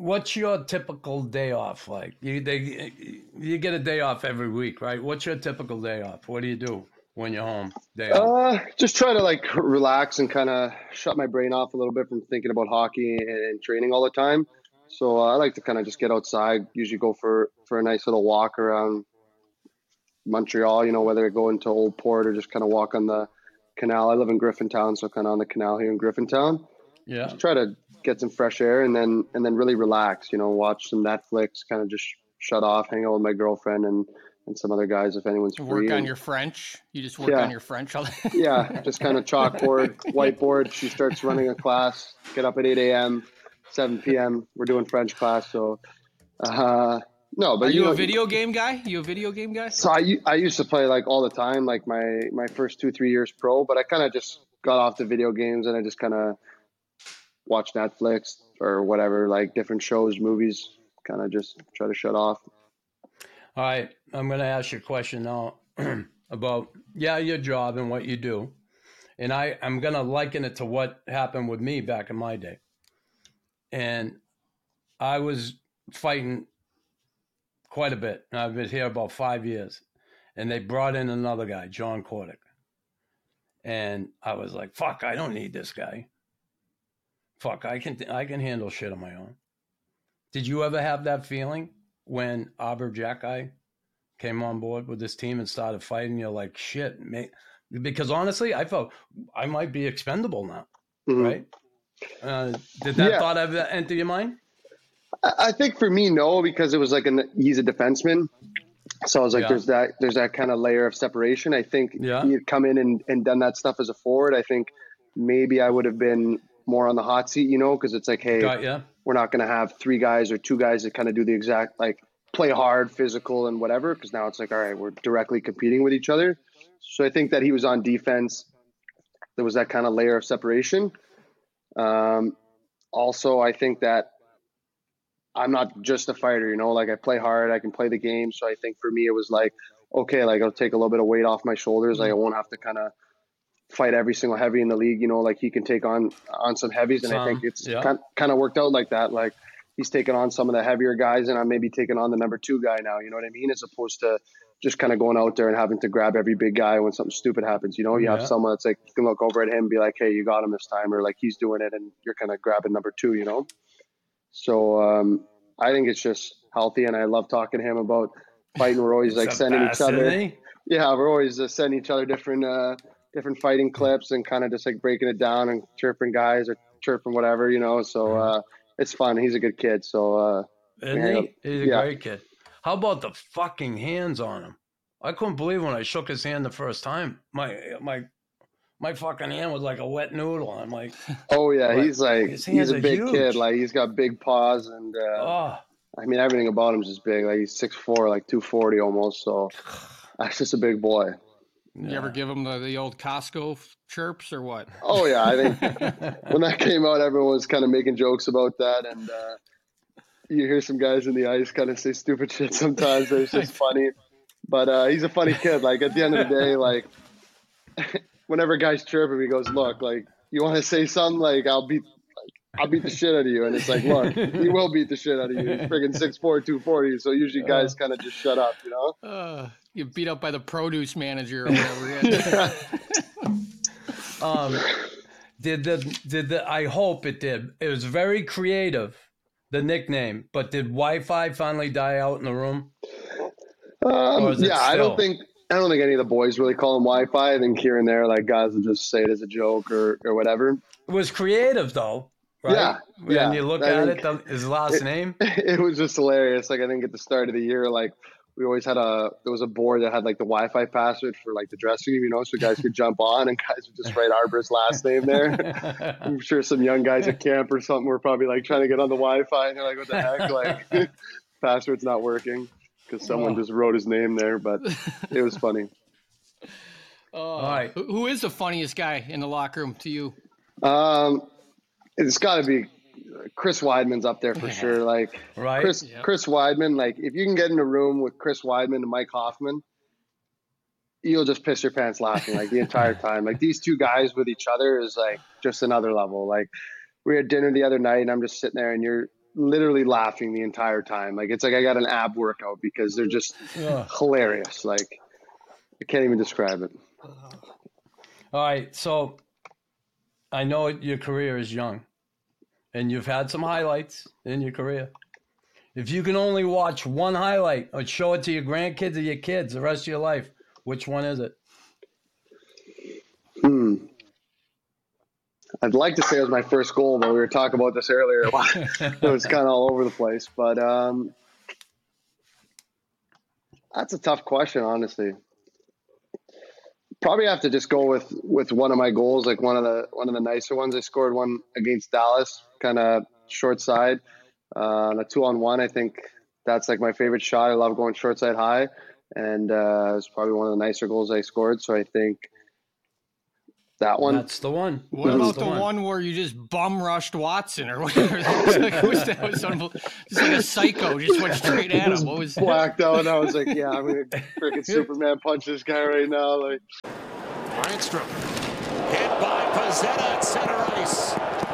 what's your typical day off like? You they you get a day off every week, right? What's your typical day off? What do you do when you're home? Day off. Uh, just try to like relax and kind of shut my brain off a little bit from thinking about hockey and, training all the time. So uh, I like to kind of just get outside. Usually go for for a nice little walk around Montreal. You know, whether I go into Old Port or just kind of walk on the canal. I live in Griffintown, so kind of on the canal here in Griffintown. Yeah. Just try to get some fresh air and then and then really relax. You know, watch some Netflix, kind of just shut off, hang out with my girlfriend and and some other guys if anyone's free. Work on and- your French. You just work Yeah. on your French. all- yeah, just kind of chalkboard, whiteboard. She starts running a class. Get up at eight a.m., seven p.m. We're doing French class. So, uh, no, but Are you know, a video game guy? You a video game guy? So I, I used to play like all the time, like my my first two three years pro. But I kind of just got off the video games and I just kind of watch Netflix or whatever, like different shows, movies. Kind of just try to shut off. All right, I'm going to ask you a question now about yeah your job and what you do, and I I'm going to liken it to what happened with me back in my day, and I was fighting quite a bit. I've been here about five years, and they brought in another guy, John Kordic, and I was like, "Fuck, I don't need this guy. Fuck, I can I can handle shit on my own." Did you ever have that feeling when Arber Xhekaj guy came on board with this team and started fighting? You're like, shit, mate. Because honestly, I felt I might be expendable now, Mhm. right? Uh, did that Yeah. thought ever enter your mind? I think for me, no, because it was like an he's a defenseman. So I was like, Yeah. there's that there's that kind of layer of separation. I think Yeah. he had come in and, and done that stuff as a forward. I think maybe I would have been more on the hot seat, you know, because it's like, hey, Got ya? we're not going to have three guys or two guys that kind of do the exact like play hard, physical, and whatever. Because now it's like, all right, we're directly competing with each other. So I think that he was on defense. There was that kind of layer of separation. Um, also, I think that I'm not just a fighter, you know, like I play hard, I can play the game. So I think for me, it was like, okay, like I'll take a little bit of weight off my shoulders. Like I won't have to kind of fight every single heavy in the league, you know, like he can take on, on some heavies. And I think it's yeah. kind, kind of worked out like that. Like he's taking on some of the heavier guys and I'm maybe taking on the number two guy now, you know what I mean? As opposed to just kind of going out there and having to grab every big guy when something stupid happens. You know, you Yeah. have someone that's like, you can look over at him and be like, Hey, you got him this time. Or like he's doing it and you're kind of grabbing number two, you know? So, um, I think it's just healthy, and I love talking to him about fighting. We're always like sending each other. Yeah, we're always uh, sending each other different, uh, different fighting clips, and kind of just like breaking it down and chirping guys or chirping whatever, you know. So uh, it's fun. He's a good kid. So uh, Isn't Yeah. he? He's a Yeah. great kid. How about the fucking hands on him? I couldn't believe when I shook his hand the first time. My my my fucking hand was like a wet noodle. I'm like, oh yeah, he's like he's a big huge. kid. Like he's got big paws, and uh, oh, I mean everything about him's just big. Like he's six four, like two forty almost. So that's just a big boy. You ever give them the, the old Costco f- chirps or what? Oh yeah, I think when that came out, everyone was kind of making jokes about that, and uh, you hear some guys in the ice kind of say stupid shit sometimes. It's just funny, but uh, he's a funny kid. Like at the end of the day, like whenever guys chirp him, he goes, "Look, like you want to say something, like I'll beat." I'll beat the shit out of you, and it's like, look, he will beat the shit out of you. He's friggin' 6'4", 240, so usually guys kind of just shut up, you know. You beat up by the produce manager or whatever. um, did the did the? I hope it did. It was very creative, the nickname. But did Wi-Fi finally die out in the room? Um, Or is it yeah, I don't think I don't think any of the boys really call him Wi-Fi. I think here and there, like guys will just say it as a joke or or whatever. It was creative though, right? Yeah, When yeah. you look I at it, the, his last name. it was just hilarious. Like I think at the start of the year, like we always had a there was a board that had like the Wi-Fi password for like the dressing room, you know, so guys could jump on and guys would just write Arber's last name there. I'm sure some young guys at camp or something were probably like trying to get on the Wi-Fi and they're like, "What the heck?" Like password's not working because someone just wrote his name there. But it was funny. All right. Who who is the funniest guy in the locker room to you? Um, it's got to be Chris Wideman's up there for sure. Like Right. Chris Yep. Chris Wideman. Like if you can get in a room with Chris Wideman and Mike Hoffman, you'll just piss your pants laughing like the entire time. Like these two guys with each other is like just another level. Like we had dinner the other night and I'm just sitting there and you're literally laughing the entire time. Like it's like I got an ab workout because they're just Ugh. hilarious. Like I can't even describe it. All right, so I know your career is young, and you've had some highlights in your career. If you can only watch one highlight or show it to your grandkids or your kids the rest of your life, which one is it? Hmm. I'd like to say it was my first goal, but we were talking about this earlier. it was kind of all over the place, but um, that's a tough question, honestly. Probably have to just go with with one of my goals, like one of the one of the nicer ones. I scored one against Dallas, kind of short side, uh, on a two on one. I think that's like my favorite shot. I love going short side high, and uh, it's probably one of the nicer goals I scored. So I think that one. That's the one. What That's about the one. where you just bum rushed Watson or whatever? That was like, was that was unbel- just like a psycho just went straight at him. What was that? blacked out, and I was like, "Yeah, I'm gonna freaking Superman punch this guy right now!" Like, Brännström hit by Pezzetta at center ice.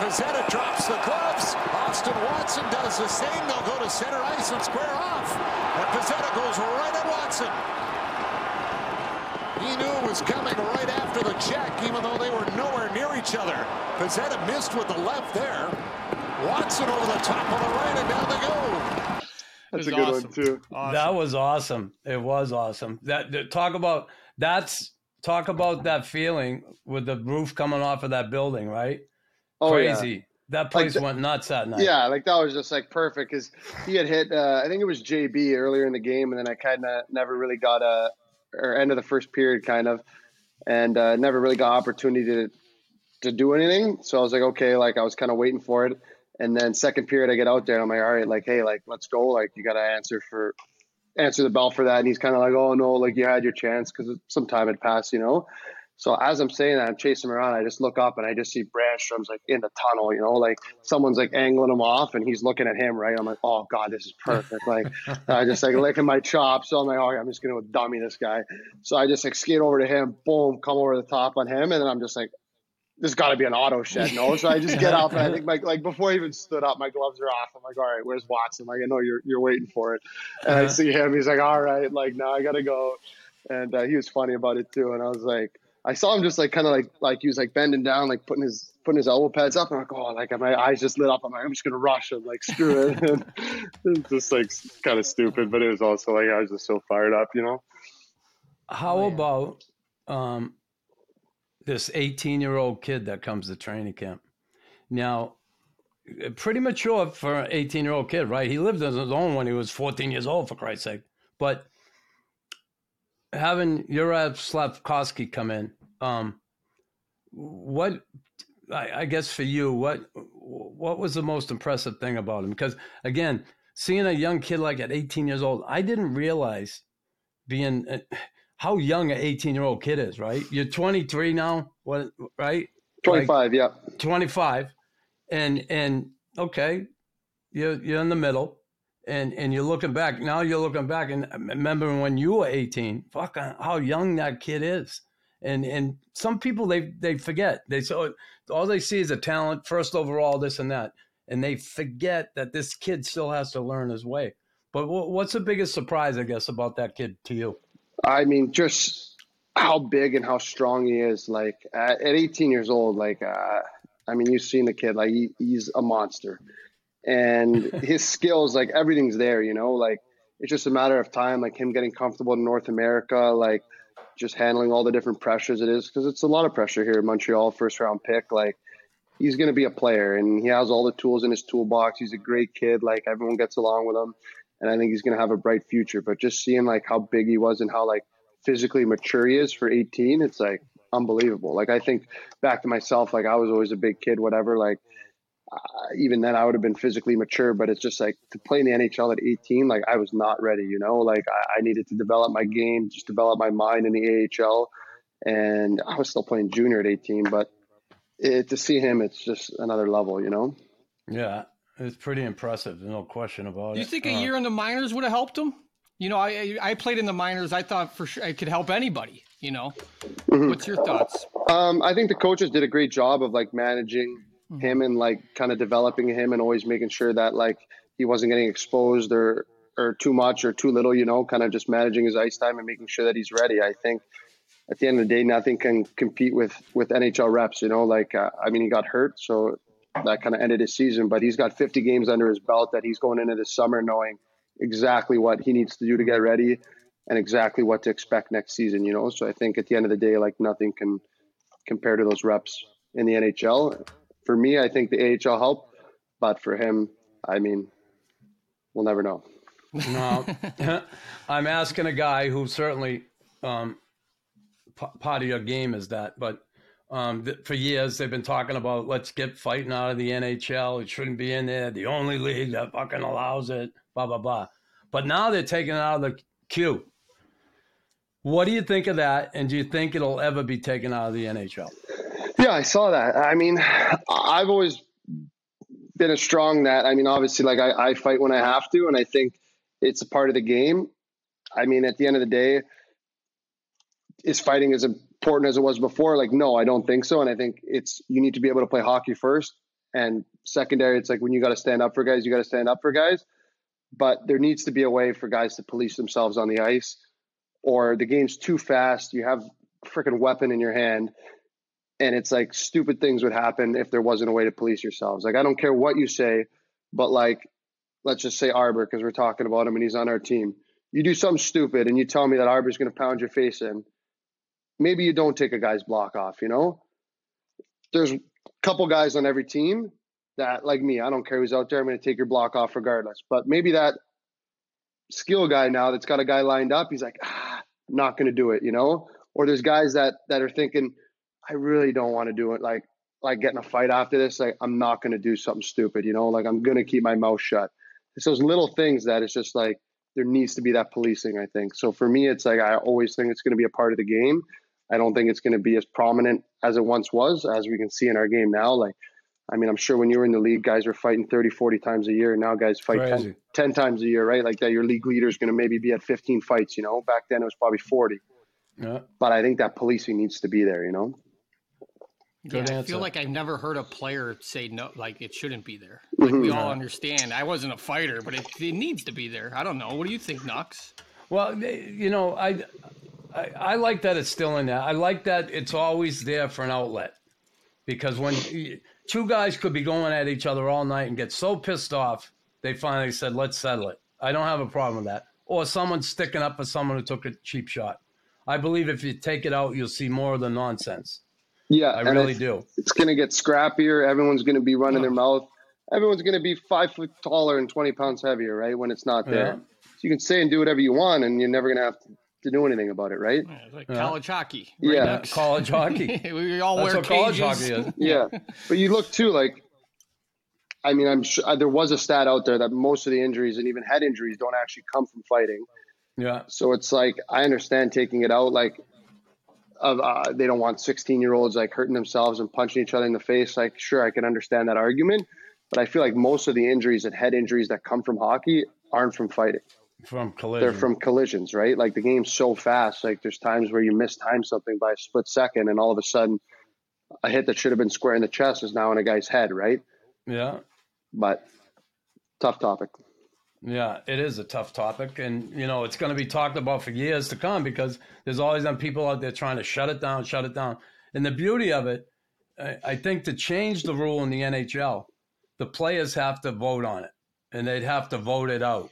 And Pezzetta drops the gloves. Austin Watson does the same. They'll go to center ice and square off. And Pezzetta goes right at Watson. He knew it was coming right after the check, even though they were nowhere near each other. Pezzetta missed with the left there. Watson over the top of the right, and down they go. that's a good awesome. one too. Awesome. That was awesome. It was awesome. That, that- talk about that's talk about that feeling with the roof coming off of that building, right? Oh yeah. Crazy. That place the- went nuts that night. Yeah, like that was just like perfect because he had hit. Uh, I think it was JB earlier in the game, and then I kind of never really got a or end of the first period, kind of, and uh, never really got opportunity to to do anything. So I was like, okay, like I was kind of waiting for it, and then second period I get out there and I'm like, all right, like hey, like let's go, like you got to answer for answer the bell for that, and he's kind of like, oh no, like you had your chance because some time had passed, you know. So as I'm saying that, I'm chasing him around. I just look up and I just see Brännström's like in the tunnel, you know, like someone's like angling him off and he's looking at him, right? I'm like, oh god, this is perfect. Like I just like licking my chops. So I'm like, oh, I'm just gonna dummy this guy. So I just like skate over to him, boom, come over the top on him, and then I'm just like, this got to be an auto shed, no? So I just get up and I think like like before I even stood up, my gloves are off. I'm like, all right, where's Watson? Like I know you're you're waiting for it, and I see him. He's like, all right, like now I gotta go, and uh, he was funny about it too. And I was like. I saw him just like kind of like like he was like bending down, like putting his putting his elbow pads up. And I'm like, oh, like my eyes just lit up. I'm like, I'm just gonna rush him, like screw it. And it was just like kind of stupid, but it was also like I was just so fired up, you know. How Oh, yeah. about um, this 18 year old kid that comes to training camp? Now, pretty mature for an 18 year old kid, right? He lived on his own when he was 14 years old, for Christ's sake. But having Juraj Slafkovsky come in, um, what I, I guess for you, what what was the most impressive thing about him? Because again, seeing a young kid like at 18 years old, I didn't realize being uh, how young an 18 year old kid is. Right? You're 23 now. What? Right? Twenty five, yeah. 25 and and okay you're you're in the middle and and you're looking back now you're looking back and remembering when you were 18 fuck uh, how young that kid is. And and some people they they forget. They so all they see is a talent first overall this and that. And they forget that this kid still has to learn his way. But wha- what's the biggest surprise i guess about that kid to you? I mean, just how big and how strong he is. Like at, at 18 years old, like uh, I mean, you've seen the kid. Like he, he's a monster, and his skills, like everything's there. You know, like it's just a matter of time. Like him getting comfortable in North America, like just handling all the different pressures it is because it's a lot of pressure here in Montreal, first round pick. Like he's going to be a player, and he has all the tools in his toolbox. He's a great kid. Like everyone gets along with him and I think he's going to have a bright future. But just seeing like how big he was and how like physically mature he is for 18, it's like unbelievable. Like I think back to myself, like I was always a big kid, whatever. Like uh, even then, I would have been physically mature, but it's just like to play in the NHL at 18, like I was not ready. You know, like I, I needed to develop my game, just develop my mind in the AHL, and I was still playing junior at 18, but. It, to see him, it's just another level, you know. yeah it's pretty impressive no question about Do it you think a Uh, year in the minors would have helped him? You know, I I played in the minors. I thought for sure I could help anybody. You know, Mm-hmm. what's your thoughts? Um, I think the coaches did a great job of like managing him and like kind of developing him and always making sure that like he wasn't getting exposed or or too much or too little, you know, kind of just managing his ice time and making sure that he's ready. I think at the end of the day, nothing can compete with with NHL reps. You know, like uh, I mean, he got hurt, so that kind of ended his season. But he's got 50 games under his belt that he's going into this summer knowing exactly what he needs to do to get ready and exactly what to expect next season. You know, so I think at the end of the day, like nothing can compare to those reps in the NHL. For me, I think the AHL helped, but for him, I mean, we'll never know. No, I'm asking a guy who certainly um, p- part of your game is that, but um, th- for years they've been talking about let's get fighting out of the NHL. It shouldn't be in there. The only league that fucking allows it. Blah blah blah. But now they're taking it out of the queue. What do you think of that? And do you think it'll ever be taken out of the NHL? Yeah, I saw that. I mean, I've always been a strong that. I mean, obviously, like I, I fight when I have to, and I think it's a part of the game. I mean, at the end of the day, is fighting as important as it was before? Like, no, I don't think so. And I think it's you need to be able to play hockey first, and secondary. It's like when you got to stand up for guys, you got to stand up for guys. But there needs to be a way for guys to police themselves on the ice, or the game's too fast. You have freaking weapon in your hand and it's like stupid things would happen if there wasn't a way to police yourselves. Like I don't care what you say, but like let's just say Arber because we're talking about him and he's on our team. You do something stupid and you tell me that Arber's going to pound your face in. Maybe you don't take a guy's block off. You know, there's a couple guys on every team that like me. I don't care who's out there. I'm going to take your block off regardless. But maybe that skill guy now that's got a guy lined up. He's like, ah, I'm not going to do it. You know, or there's guys that that are thinking I really don't want to do it. Like, like getting a fight after this. Like, I'm not going to do something stupid, you know, like I'm going to keep my mouth shut. It's those little things that it's just like, there needs to be that policing, I think. So for me, it's like, I always think it's going to be a part of the game. I don't think it's going to be as prominent as it once was, as we can see in our game now. Like, I mean, I'm sure when you were in the league, guys were fighting 30, 40 times a year. Now guys fight 10, 10 times a year, right? Like that your league leader is going to maybe be at 15 fights, you know? Back then it was probably 40. Yeah, But I think that policing needs to be there, you know? Good yeah, I feel like I've never heard a player say no, like it shouldn't be there. Mm-hmm. Like we all understand. I wasn't a fighter, but it, it needs to be there. I don't know. What do you think, Knox? Well, you know, I, I I like that it's still in there. I like that it's always there for an outlet, because when two guys could be going at each other all night and get so pissed off, they finally said, "Let's settle it." I don't have a problem with that. Or someone sticking up for someone who took a cheap shot. I believe if you take it out, you'll see more of the nonsense. Yeah. I really it's- do. it's going to get scrappier. Everyone's going to be running their mouth. Everyone's going to be five foot taller and 20 pounds heavier, right? When it's not there. Yeah. So you can say and do whatever you want, and you're never going to have to do anything about it, right? Yeah, it's like Yeah. college hockey. Yeah. Nux? College hockey. we all That's wear what college cages. hockey is. Yeah. but you look too, like, I mean, I'm sure uh, there was a stat out there that most of the injuries and even head injuries don't actually come from fighting. Yeah. So it's like I understand taking it out, like of uh, they don't want 16 year olds like hurting themselves and punching each other in the face. Like, sure, I can understand that argument, but I feel like most of the injuries and head injuries that come from hockey aren't from fighting. From collisions. They're from collisions, right? Like the game's so fast. Like there's times where you mistime something by a split second, and all of a sudden, a hit that should have been square in the chest is now in a guy's head, right? Yeah. But tough topic. Yeah, it is a tough topic, and you know it's going to be talked about for years to come because there's always them people out there trying to shut it down, shut it down. And the beauty of it, I, I think, to change the rule in the NHL, the players have to vote on it, and they'd have to vote it out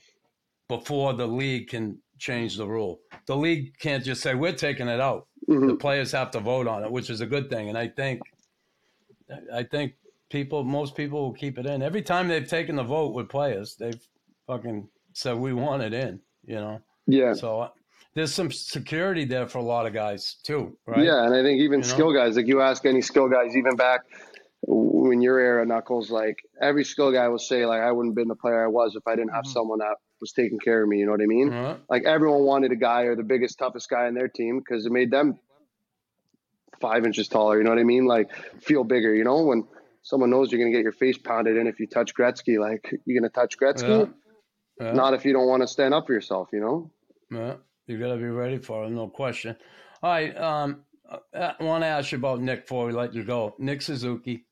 before the league can change the rule. The league can't just say we're taking it out. Mhm. The players have to vote on it, which is a good thing. And I think, I think people, most people will keep it in. Every time they've taken the vote with players, they've fucking said we want it in. You know, Yeah. so uh, there's some security there for a lot of guys too, right? Yeah, and I think even You know? skill guys, like you ask any skill guys, even back when your era, Knuckles, like every skill guy will say, like, I wouldn't have been the player I was if I didn't have Mm-hmm. someone that was taking care of me. You know what I mean? Uh, Like everyone wanted a guy or the biggest, toughest guy in their team because it made them five inches taller. You know what I mean? Like feel bigger. You know when someone knows you're gonna get your face pounded in if you touch Gretzky, like you're gonna touch Gretzky. Yeah. Yeah. Not if you don't want to stand up for yourself. You know? Yeah, you got to be ready for it, no question. All right, um, I want to ask you about Nick before we let you go. Nick Suzuki,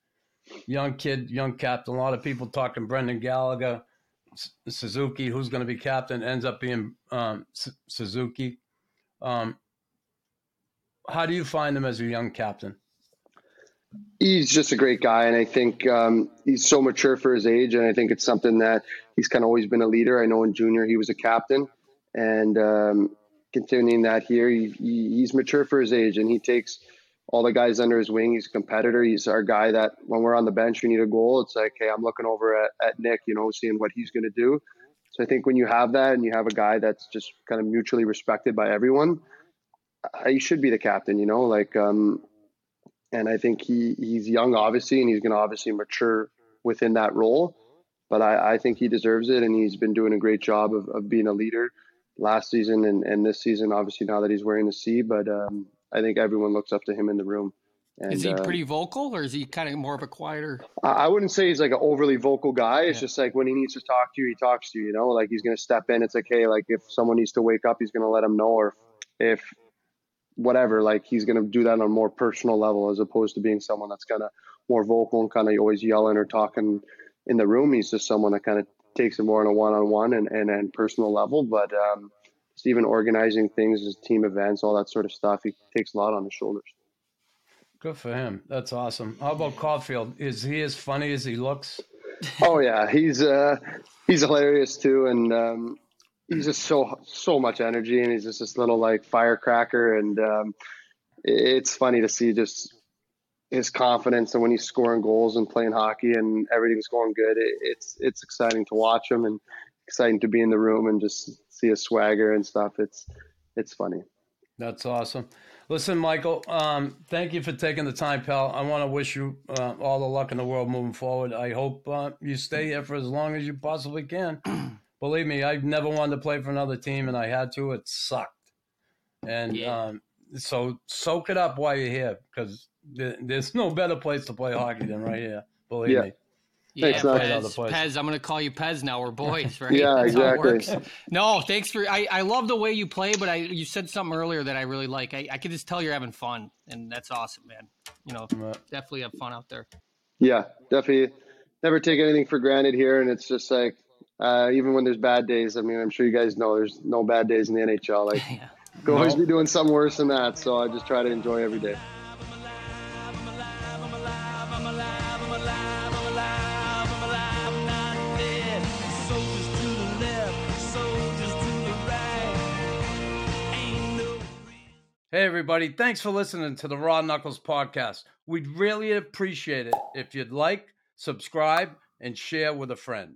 young kid, young captain. A lot of people talking Brendan Gallagher, Suzuki, who's going to be captain, ends up being um, Suzuki. Um, how do you find him as a young captain? He's just a great guy, and I think um, he's so mature for his age, and I think it's something that he's kind of always been a leader. I know in junior he was a captain, and um, continuing that here, he, he, he's mature for his age, and he takes all the guys under his wing. He's a competitor. He's our guy that when we're on the bench, we need a goal. It's like, hey, I'm looking over at, at Nick, you know, seeing what he's going to do. So I think when you have that and you have a guy that's just kind of mutually respected by everyone, he should be the captain, you know, like, um, and I think he, he's young, obviously, and he's going to obviously mature within that role. But I, I think he deserves it, and he's been doing a great job of, of being a leader last season and, and this season, obviously, now that he's wearing the C. But um, I think everyone looks up to him in the room. And, is he uh, pretty vocal, or is he kind of more of a quieter? I I wouldn't say he's like an overly vocal guy. It's Yeah. just like when he needs to talk to you, he talks to you. You know, like he's gonna step in. It's like, hey, like if someone needs to wake up, he's gonna let him know, or if whatever, like he's gonna do that on a more personal level as opposed to being someone that's kind of more vocal and kind of always yelling or talking in the room. He's just someone that kind of takes it more on a one-on-one and and, and personal level. But um, just even organizing things, his team events, all that sort of stuff, he takes a lot on his shoulders. Good for him. That's awesome. How about Caufield? Is he as funny as he looks? Oh yeah, he's uh he's hilarious too, and um, he's just so so much energy, and he's just this little like firecracker, and um, it's funny to see just his confidence and when he's scoring goals and playing hockey and everything's going good. It, it's it's exciting to watch him and exciting to be in the room and just see his swagger and stuff. It's it's funny. That's awesome. Listen, Michael, um, thank you for taking the time, pal. I want to wish you uh, all the luck in the world moving forward. I hope uh, you stay here for as long as you possibly can. Believe me, I've never wanted to play for another team, and I had to. It sucked. And Yeah. um, so soak it up while you're here because th- there's no better place to play hockey than right here. Believe Yeah. me. Yeah, Thanks, Nat. Other Pez. Pez, I'm going to call you Pez now. We're boys, right? Yeah, That's how it exactly. works. No, thanks for. I, I love the way you play, but I you said something earlier that I really like. I, I could just tell you're having fun, and that's awesome, man. You know, Uh, definitely have fun out there. Yeah, definitely. Never take anything for granted here, and it's just like uh, even when there's bad days. I mean, I'm sure you guys know there's no bad days in the NHL. Like, Yeah. could always be doing something worse than that. So I just try to enjoy every day. Soldiers to the left, soldiers to the right. Ain't no Hey, everybody. Thanks for listening to the Raw Knuckles podcast. We'd really appreciate it if you'd like, subscribe, and share with a friend.